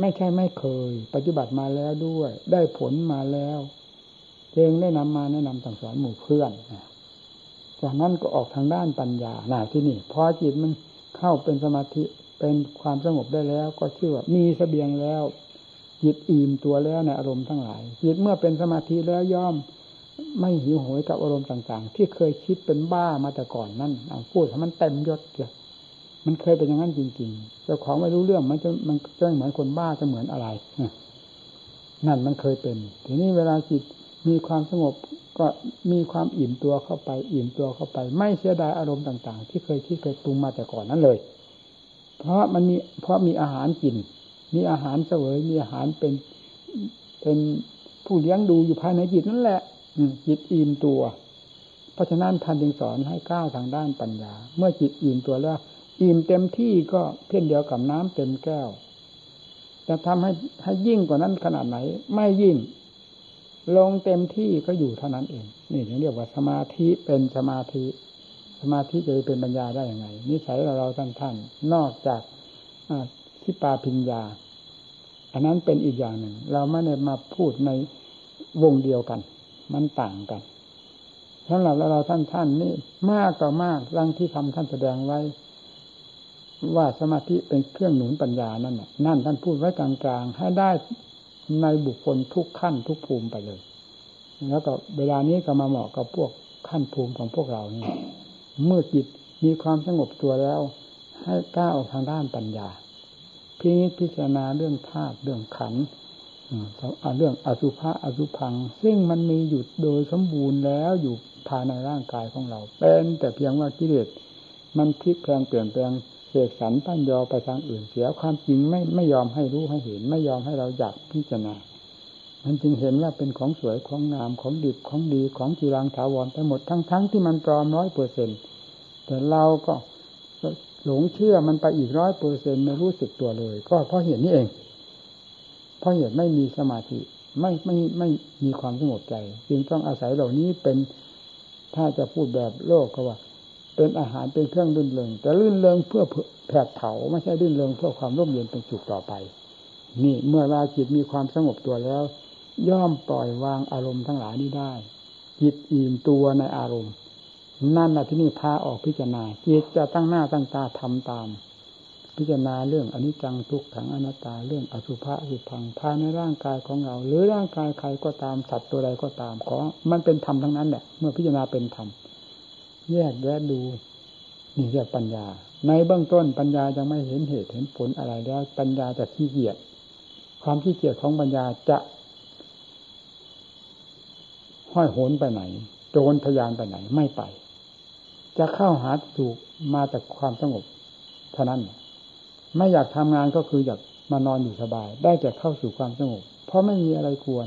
S1: ไม่ใช่ไม่เคย ปฏิบัติมาแล้วด้วย ได้ผลมาแล้วเองได้นำมาแนะนำสั่งสอนหมู่เพื่อนจากนั้นก็ออกทางด้านปัญญาหนาที่นี่พอจิตมันเข้าเป็นสมาธิเป็นความสงบได้แล้ว ก็ชื่อว่ามีสเสบียงแล้ว จิตอิ่มตัวแล้วในอารมณ์ทั้งหลายจิตเมื่อเป็นสมาธิแล้วย่อม ไม่หิวโหยกับอารมณ์ต่าง ๆ ที่เคยคิดเป็นบ้ามาแต่ก่อนนั่นพูดให้มันเต็มยศเกี่ย มันเคยเป็นอย่างนั้นจริงๆเจ้าของไม่รู้เรื่องมันจะมันจะเหมือนคนบ้าจะเหมือนอะไรนั่นมันเคยเป็น ทีนี้เวลาจิตมีความสงบก็มีความอิ่มตัวเข้าไป อิ่มตัวเข้าไป ไม่เสียดายอารมณ์ต่าง ๆ ที่เคยคิดเคยปรุงมาแต่ก่อนนั้นเลย เพราะมันมีเพราะมีอาหารกิน มีอาหารเสวยมีอาหารเป็นเป็นผู้เลี้ยงดูอยู่ภายในจิตนั่นแหละจิตอิ่มตัว เพราะฉะนั้นท่านจึงสอนให้ก้าวทางด้านปัญญา เมื่อจิตอิ่มตัวแล้ว อิ่มเต็มที่ก็เพี้ยนเดียวกับน้ำเต็มแก้ว จะทำให้ให้ยิ่งกว่านั้นขนาดไหน ไม่ยิ่ง ลงเต็มที่ก็อยู่เท่านั้นเอง นี่ถึงเรียกว่าสมาธิเป็นสมาธิ สมาธิจะเป็นปัญญาได้ยังไง นิสัยเราเราท่านท่านนอกจากที่ปาพิญญา อันนั้นเป็นอีกอย่างหนึ่ง เราไม่ได้มาพูดในวงเดียวกัน มันต่างกันสำหรับเราท่านท่านนี่มากก็มากร่างที่ทำท่านแสดงไว้ ว่าสมาธิเป็นเครื่องหนุนปัญญานั่นนั่นท่านพูดไว้กลางๆให้ได้ในบุคคลทุกขั้นทุกภูมิไปเลย แล้วก็เวลานี้ก็มาเหมาะกับพวกขั้นภูมิของพวกเรานี่เมื่อจิตมีความสงบตัวแล้ว ให้ก้าวทางด้านปัญญา พิจิตพิจารณาเรื่องธาตุเรื่องขันเรื่องอสุภะอสุพัง ซึ่งมันมีอยู่โดยสมบูรณ์แล้วอยู่ภายในร่างกายของเรา เป็นแต่เพียงว่ากิเลสมันพลิกแปลงเปลี่ยนแปลง เสกสรรปั้นยอไปทางอื่นเสียความจริงไม่ไม่ยอมให้รู้ให้เห็น ไม่ยอมให้เราอยากพิจารณา มันจึงเห็นว่าเป็นของสวยของงามของดีของดีของจีรังถาวรไปหมดทั้งทั้งที่มันปลอมร้อยเปอร์เซ็นแต่เราก็หลงเชื่อมันไปอีกร้อยเปอร์เซ็นไม่รู้สึกตัวเลย ก็เพราะเห็นนี่เอง เพราะเหตุไม่มีสมาธิไม่ไม่ไม่มีความสงบใจ จึงต้องอาศัยเหล่านี้เป็นถ้าจะพูดแบบโลกก็ว่า เป็นอาหารเป็นเครื่องรื่นเริงแต่รื่นเริงเพื่อแผดเผาไม่ใช่รื่นเริงเพื่อความร่มเย็นเป็นสุขต่อไป นี่เมื่อราจิตมีความสงบตัวแล้ว ย่อมปล่อยวางอารมณ์ทั้งหลายนี้ได้ จิตอิ่มตัวในอารมณ์ นั่นแหละที่นี่พาออกพิจารณาจิตจะตั้งหน้าตั้งตาทำตาม พิจารณาเรื่องอนิจจังทุกขังอนัตตาเรื่องอสุภะสุพังภายในร่างกายของเรา หรือร่างกายใครก็ตามสัตว์ตัวใดก็ตามขอมันเป็นธรรมทั้งนั้นแหละเมื่อพิจารณาเป็นธรรม แยกแยะดูนี่เรียกปัญญา ในเบื้องต้นปัญญายังไม่เห็นเหตุเห็นผลอะไรแล้ว ปัญญาจะขี้เกียจความขี้เกียจของปัญญาจะ ห้อยโหนไปไหนโจรทยานไปไหนไม่ไป จะเข้าหาถูกมาจากความสงบเท่านั้น ไม่อยากทำงานก็คืออยากมานอนอยู่สบาย ได้แต่เข้าสู่ความสงบ เพราะไม่มีอะไรควร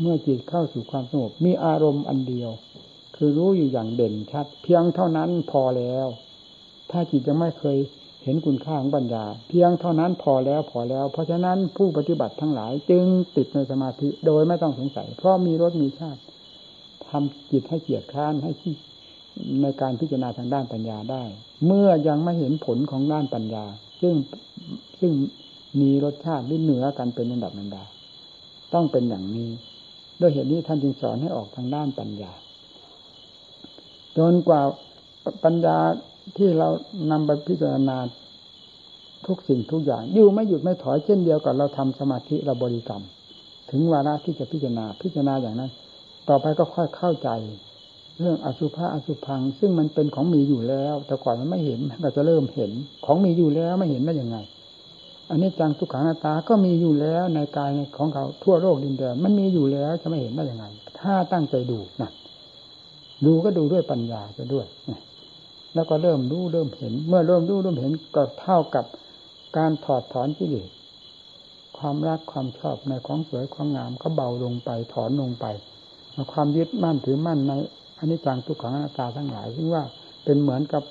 S1: เมื่อจิตเข้าสู่ความสงบ มีอารมณ์อันเดียว คือรู้อยู่อย่างเด่นชัด เพียงเท่านั้นพอแล้ว ถ้าจิตยังไม่เคยเห็นคุณค่าของปัญญา เพียงเท่านั้นพอแล้วพอแล้ว เพราะฉะนั้นผู้ปฏิบัติทั้งหลาย จึงติดในสมาธิโดยไม่ต้องสงสัย เพราะมีรสมีชาติทำจิตให้เกียดค้านให้ขี้ในการพิจารณาทางด้านปัญญาได้ เมื่อยังไม่เห็นผลของด้านปัญญา ซึ่งซึ่งมีรสชาติที่เหนือกันเป็นระดับนันดา ต้องเป็นอย่างนี้ ด้วยเหตุนี้ท่านจึงสอนให้ออกทางด้านปัญญา จนกว่าปัญญาที่เรานำไปพิจารณาทุกสิ่งทุกอย่างอยู่ไม่หยุดไม่ถอยเช่นเดียวกับเราทำสมาธิเราบริกรรม ถึงวาระที่จะพิจารณาพิจารณาอย่างนั้น ต่อไปก็ค่อยเข้าใจ เรื่องอสุภะอสุพัง ซึ่งมันเป็นของมีอยู่แล้ว แต่ก่อนมันไม่เห็นก็จะเริ่มเห็น ของมีอยู่แล้วไม่เห็นได้ยังไง อันนี้จังทุกขังนาตาก็มีอยู่แล้วในกายของเขาทั่วโลกดินแดนมันมีอยู่แล้วจะไม่เห็นได้ยังไง ถ้าตั้งใจดูนะ ดูก็ดูด้วยปัญญาจะด้วย แล้วก็เริ่มรู้เริ่มเห็น เมื่อเริ่มรู้เริ่มเห็นก็เท่ากับการถอดถอนกิเลสความรักความชอบในของสวยของงามก็เบาลงไปถอนลงไป ความยึดมั่นถือมั่นในอันนี้จังทุกขังอนัตตาทั้งหลายซึ่งว่าเป็นเหมือนกับ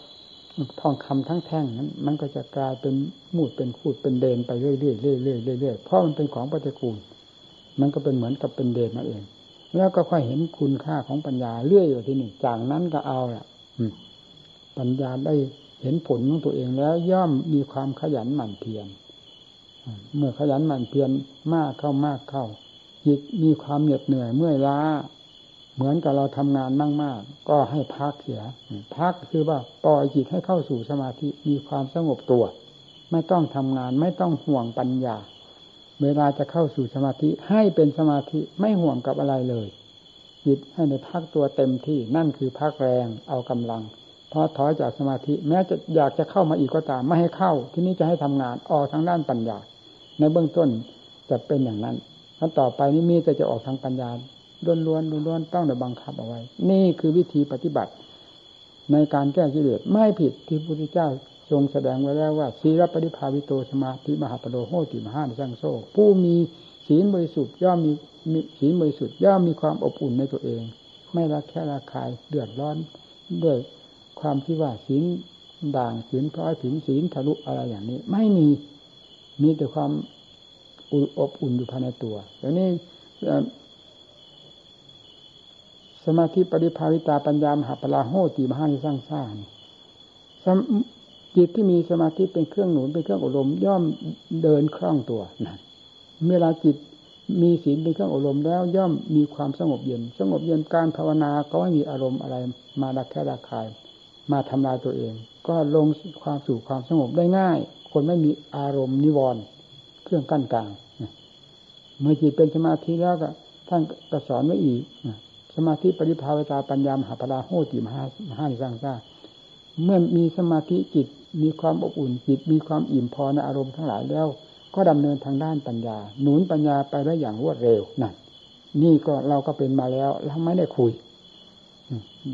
S1: ทองคำทั้งแท่งนั้น มันก็จะกลายเป็นมูดเป็นคูดเป็นเดนไปเรื่อยๆเรื่อยๆเรื่อยๆเพราะมันเป็นของปฏิกูล มันก็เป็นเหมือนกับเป็นเดนมาเอง แล้วก็ค่อยเห็นคุณค่าของปัญญาเรื่อยอยู่ที่นี่จากนั้นก็เอาละปัญญาได้เห็นผลของตัวเองแล้วย่อมมีความขยันหมั่นเพียรเมื่อขยันหมั่นเพียรมากเข้ามากเข้าจิตมีความเหน็ดเหนื่อยเมื่อยล้า เหมือนกับเราทำงานมากๆก็ให้พักเสียพักคือว่าปล่อยจิตให้เข้าสู่สมาธิมีความสงบตัว ไม่ต้องทำงานไม่ต้องห่วงปัญญา เวลาจะเข้าสู่สมาธิให้เป็นสมาธิไม่ห่วงกับอะไรเลยจิตให้ในพักตัวเต็มที่นั่นคือพักแรงเอากำลังพอถอยจากสมาธิ แม้จะอยากจะเข้ามาอีกก็ตามไม่ให้เข้า ที่นี้จะให้ทำงานออกทางด้านปัญญา ในเบื้องต้นจะเป็นอย่างนั้นแล้วต่อไปนี้มีแต่จะออกทางปัญญาล้วนล้วนล้วนต้องได้บังคับเอาไว้ นี่คือวิธีปฏิบัติ ในการแก้กิเลสไม่ผิดที่พระพุทธเจ้า ทรงแสดงไว้แล้วว่าศีลปฏิภาวิโตสมาธิมหาปโดโหติมหาสังโซผู้มีศีลบริสุทธิ์ย่อมมีศีลบริสุทธิ์ย่อมมีความอบอุ่นในตัวเอง ไม่ละแค่ละคายเดือดร้อนด้วยความที่ว่าศีลด่างศีลพร้อยถึงศีลทะลุอะไรอย่างนี้ ไม่มีมีแต่ความอบอุ่นอยู่ภายในตัวแล้วนี่สมาธิปริภาวิตาปัญญามหาปลาโหติมหานิสร้างสร้าง จิตที่มีสมาธิเป็นเครื่องหนุนเป็นเครื่องอบรมย่อมเดินคล่องตัวนะเวลาจิตมีศีลเป็นเครื่องอบรมแล้วย่อมมีความสงบเย็น สงบเย็นการภาวนาก็ไม่มีอารมณ์อะไร มาดักแค่ดักคาย มาทำลายตัวเอง ก็ลงความสู่ความสงบได้ง่าย คนไม่มีอารมณ์นิวรณ์เครื่องกั้นกลางเมื่อจิตเป็นสมาธิแล้วก็ท่านก็สอนไว้อีกสมาธิปริภาวตาปัญญามหาปราโหติมหามหาสร้างซาเมื่อมีสมาธิจิต มีความอบอุ่นจิตมีความอิ่มพอในอารมณ์ทั้งหลายแล้ว ก็ดำเนินทางด้านปัญญา หนุนปัญญาไปได้อย่างรวดเร็วนั่นนี่ก็เราก็เป็นมาแล้วเราไม่ได้คุย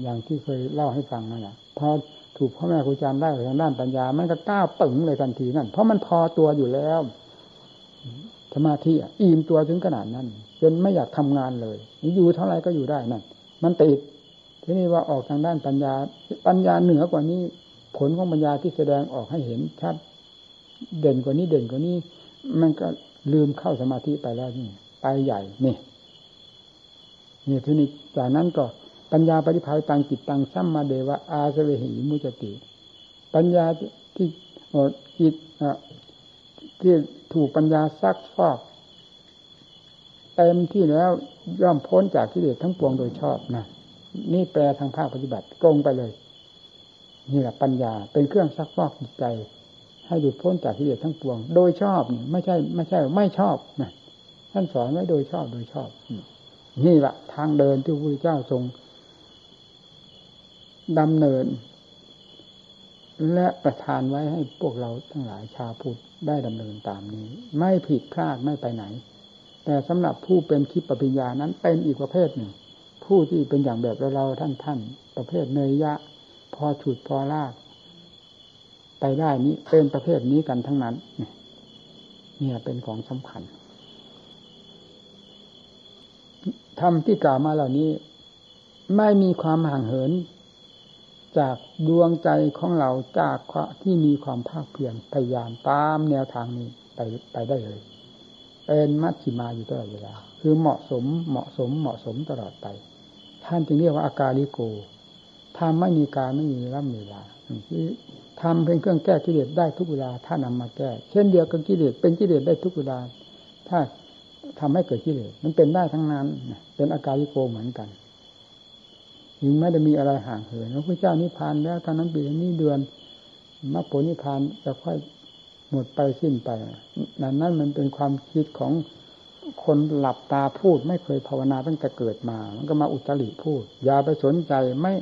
S1: อย่างที่เคยเล่าให้ฟังนั่นแหละพอถูกพ่อแม่ครูอาจารย์ได้ทางด้านปัญญา มันก็ก้าวปึงเลยทันทีนั่นเพราะมันพอตัวอยู่แล้วสมาธิอิ่มตัวถึงขนาดนั้นจนไม่อยากทำงานเลยอยู่เท่าไรก็อยู่ได้นั่นมันติดที่นี้ว่าออกทางด้านปัญญา ปัญญาเหนือกว่านี้ ผลของปัญญาที่แสดงออกให้เห็นชัดเด่นกว่านี้เด่นกว่านี้ มันก็ลืมเข้าสมาธิไปแล้วนี่ไปใหญ่นี่นี่ทีนี้จากนั้นก็ปัญญาปฏิภาตังจิตตังสัมมาเดวะอาสเวหิมุจติ ปัญญาที่จิตที่ถูกปัญญาซักฟอกเต็มที่แล้วย่อมพ้นจากกิเลสทั้งปวงโดยชอบนะนี่แปลทางภาคปฏิบัติตรงไปเลย นี่แหละปัญญาเป็นเครื่องซักฟอกจิตใจ ให้หลุดพ้นจากกิเลสทั้งปวง โดยชอบไม่ใช่ ไม่ใช่ ไม่ชอบนะท่านสอนไว้โดยชอบโดยชอบ นี่แหละทางเดินที่พระพุทธเจ้าทรงดำเนิน และประทานไว้ให้พวกเราทั้งหลายชาวพุทธได้ดำเนินตามนี้ ไม่ผิดพลาดไม่ไปไหน แต่สำหรับผู้เป็นคิดปปิญญานั้นเป็นอีกประเภทหนึ่ง ผู้ที่เป็นอย่างแบบเราท่านท่านประเภทเนยยะ พอฉุดพอลาก ไปได้นี้เป็นประเภทนี้กันทั้งนั้น เนี่ยเป็นของสำคัญทำที่กล่าวมาเหล่านี้ ไม่มีความห่างเหิน จากดวงใจของเราจากที่มีความภาคเพียรพยายามตามแนวทางนี้ไปไปได้เลย เป็นมัชชิมาอยู่ตลอดเวลา คือเหมาะสมเหมาะสมเหมาะสมตลอดไป ท่านจึงเรียกว่าอาการลิโก ทำไม่มีการไม่มีร่ำเวลาทำเป็นเครื่องแก้กิเลสได้ทุกเวลาถ้านำมาแก้ เช่นเดียวกับกิเลสเป็นกิเลสได้ทุกเวลา ถ้าทำให้เกิดกิเลสมันเป็นได้ทั้งนั้น เป็นอาการลิโกเหมือนกันยิ่งไม่ได้มีอะไรห่างเหินพระพุทธเจ้านิพพานแล้วตอนนั้นปีนี้เดือนมรรคผลนิพพานจะค่อยหมดไปสิ้นไปนั่นนั่นมันเป็นความคิดของคนหลับตาพูดไม่เคยภาวนาตั้งแต่เกิดมา มันก็มาอุตริพูด อย่าไปสนใจไม่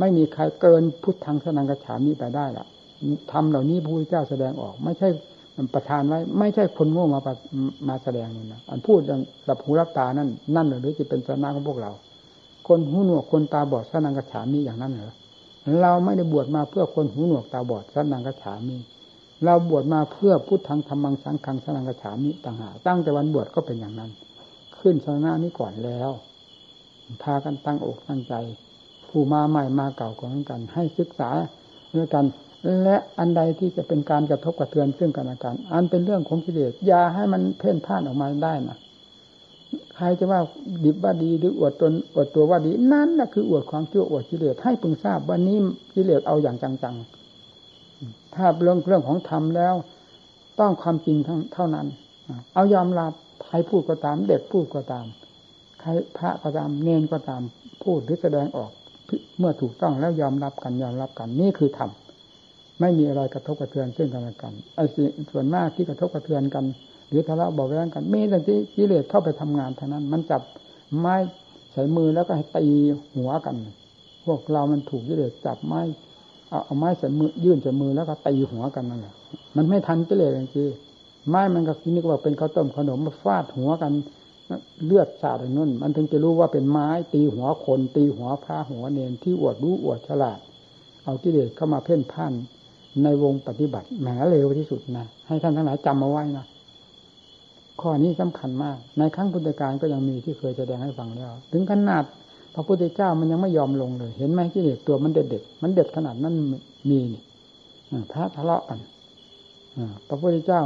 S1: ไม่มีใครเกินพุทธังสนังกระฉามีไปได้ละทำเหล่านี้พระพุทธเจ้าแสดงออก ไม่ใช่ประทานไว้ ไม่ใช่คนโง่มามาแสดงนี่นะอันพูดอย่างหลับหูรับตานั่นนั่นหรือจะเป็นสนาของพวกเรา คนหูหนวกคนตาบอดสนังกระฉามีอย่างนั้นเหรอเราไม่ได้บวชมาเพื่อคนหูหนวกตาบอดสนังกระฉามีเราบวชมาเพื่อพุทธังธรรมังสังฆังสนังกระฉามิต่างหากตั้งแต่วันบวชก็เป็นอย่างนั้น ขึ้นสนานี้ก่อนแล้ว พากันตั้งอกตั้งใจ ผู้มาใหม่มาเก่าของกัน ให้ศึกษาด้วยกัน และอันใดที่จะเป็นการกระทบกระเทือนซึ่งกันและกัน อันเป็นเรื่องของกิเลสอย่าให้มันเพ่นพ่านออกมาได้นะใครจะว่าดิบว่าดีหรืออวดตนอวดตัวว่าดีนั่นนะคืออวดความชั่วอวดกิเลสให้พึงทราบวันนี้กิเลสเอาอย่างจังๆถ้าเรื่องเรื่องของธรรมแล้ว ต้องความจริงทั้งเท่านั้น เอายอมรับใครพูดก็ตามเด็กพูดก็ตามใครพระก็ตามเนนก็ตามพูดหรือแสดงออก เมื่อถูกต้องแล้วยอมรับกันยอมรับกันนี่คือธรรมไม่มีอะไรกระทบกระเทือนซึ่งกันและกันไอ้ส่วนมากที่กระทบกระเทือนกัน หรือทะเลาะบอกแย้งกันมีแต่ที่กิเลสเข้าไปทำงานเท่านั้น มันจับไม้ใส่มือแล้วก็ให้ตีหัวกัน พวกเรามันถูกกิเลสจับไม้เอาเอาไม้ใส่มือยื่นใส่มือแล้วก็ตีหัวกันนั่นแหละมันไม่ทันไปเลยจริงๆไม้มันก็นี่ก็บอกเป็นข้าวต้มขนมมาฟาดหัวกัน เลือดสาดอย่างนั้นมันถึงจะรู้ว่าเป็นไม้ตีหัวคน ตีหัวพระหัวเนนที่อวดรู้อวดฉลาด เอากิเลสเข้ามาเพ่นพ่านในวงปฏิบัติแหมเร็วที่สุดนะให้ท่านทั้งหลายจำมาไว้นะข้อนี้สำคัญมาก ในครั้งพุทธกาลก็ยังมีที่เคยแสดงให้ฟังแล้ว ถึงขนาดพระพุทธเจ้ามันยังไม่ยอมลงเลย เห็นไหมกิเลสตัวมันเด็ดเด็ดมันเด็ดขนาดนั้นมีนี่พระทะเลาะกันพระพุทธเจ้า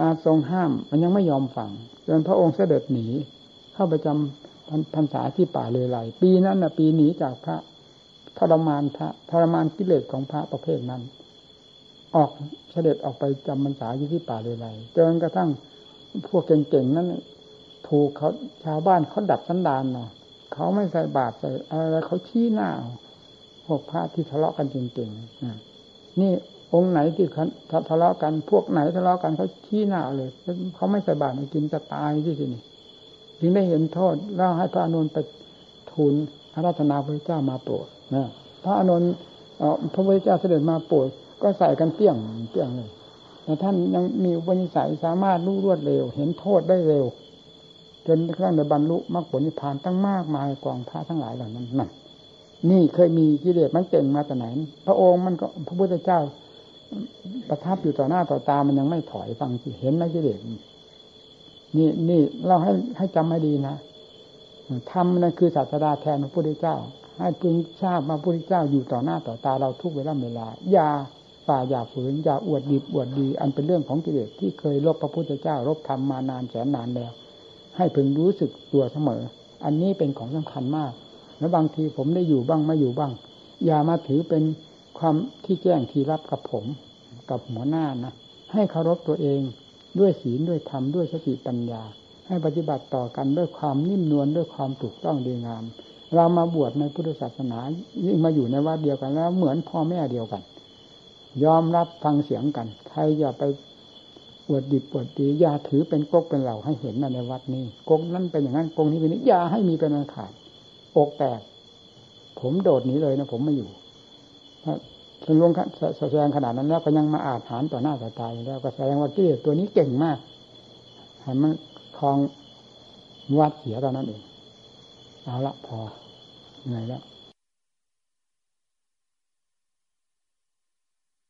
S1: มาทรงห้าม มันยังไม่ยอมฟังจนพระองค์เสด็จหนี เข้าไปจำพรรษาที่ป่าเลยไหลปีนั้นนะปีหนีจากพระทรมานพระทรมานกิเลสของพระประเภทนั้น ออกเสด็จออกไปจำพรรษาอยู่ที่ป่าเลยไหลจนกระทั่งพวกเก่งๆนั้นถูกเขาชาวบ้านเขาดัดสันดานเนาะเขาไม่ใส่บาตรใส่อะไรเขาชี้หน้าพวกพระที่ทะเลาะกันจริงๆนี่ องค์ไหนที่ทะเลาะกันพวกไหนทะเลาะกันเขาชี้หน้าเลยเขาไม่ใส่บาตรกินจะตายที่นี่จึงได้เห็นโทษแล้วให้พระอนุนไปทูลพระราชนาพระเจ้ามาโปรดนะพระอนุนพระพุทธเจ้าเสด็จมาโปรดก็ใส่กันเปี้ยงเปี้ยงเลยแต่ท่านยังมีอุปนิสัยสามารถรู้รวดเร็ว เห็นโทษได้เร็ว จนกระทั่งในบรรลุมรรคผลนิพพานตั้งมากมายกองพระทั้งหลายเหล่านั้นนั่นนี่เคยมีกิเลสมันเก่งมาแต่ไหน พระองค์มันก็พระพุทธเจ้า ประทับอยู่ต่อหน้าต่อตามันยังไม่ถอยฟังสิเห็นไหมกิเลสนี่นี่เราให้ให้จำให้ดีนะธรรมนั่นคือศาสดาแทนพระพุทธเจ้า ให้พึงทราบมาพระพุทธเจ้าอยู่ต่อหน้าต่อตาเราทุกเวลาเวลาอย่าฝ่าอย่าฝืนอย่าอวดดีอวดดี อันเป็นเรื่องของกิเลสที่เคยลบพระพุทธเจ้ารบธรรมมานานแสนนานแล้ว ให้พึงรู้สึกตัวเสมอ อันนี้เป็นของสำคัญมาก แล้วบางทีผมได้อยู่บ้างไม่อยู่บ้าง อย่ามาถือเป็น ความที่แจ้งที่รับกับผม กับหัวหน้านะให้เคารพตัวเองด้วยศีลด้วยธรรมด้วยสติปัญญา ให้ปฏิบัติต่อกันด้วยความนิ่มนวลด้วยความถูกต้องดีงาม เรามาบวชในพุทธศาสนายิ่งมาอยู่ในวัดเดียวกันแล้ว เหมือนพ่อแม่เดียวกัน ยอมรับฟังเสียงกันใครอย่าไปปวดดิบปวดดีอย่าถือเป็นกกเป็นเหล่าให้เห็นในวัดนี้กกนั้นเป็นอย่างนั้นกกนี้เป็นนี้อย่าให้มีเป็นอันขาดอกแตกผมโดดหนีเลยนะผมไม่อยู่ ฉันลวงแสดงขนาดนั้นแล้วก็ยังมาอาถานต่อหน้าต่อตาแล้ว ก็แสดงว่ากิเลสตัวนี้เก่งมากให้มันคลองวัดเสียตอนนั้นเองเอาละพอเหนื่อยแล้ว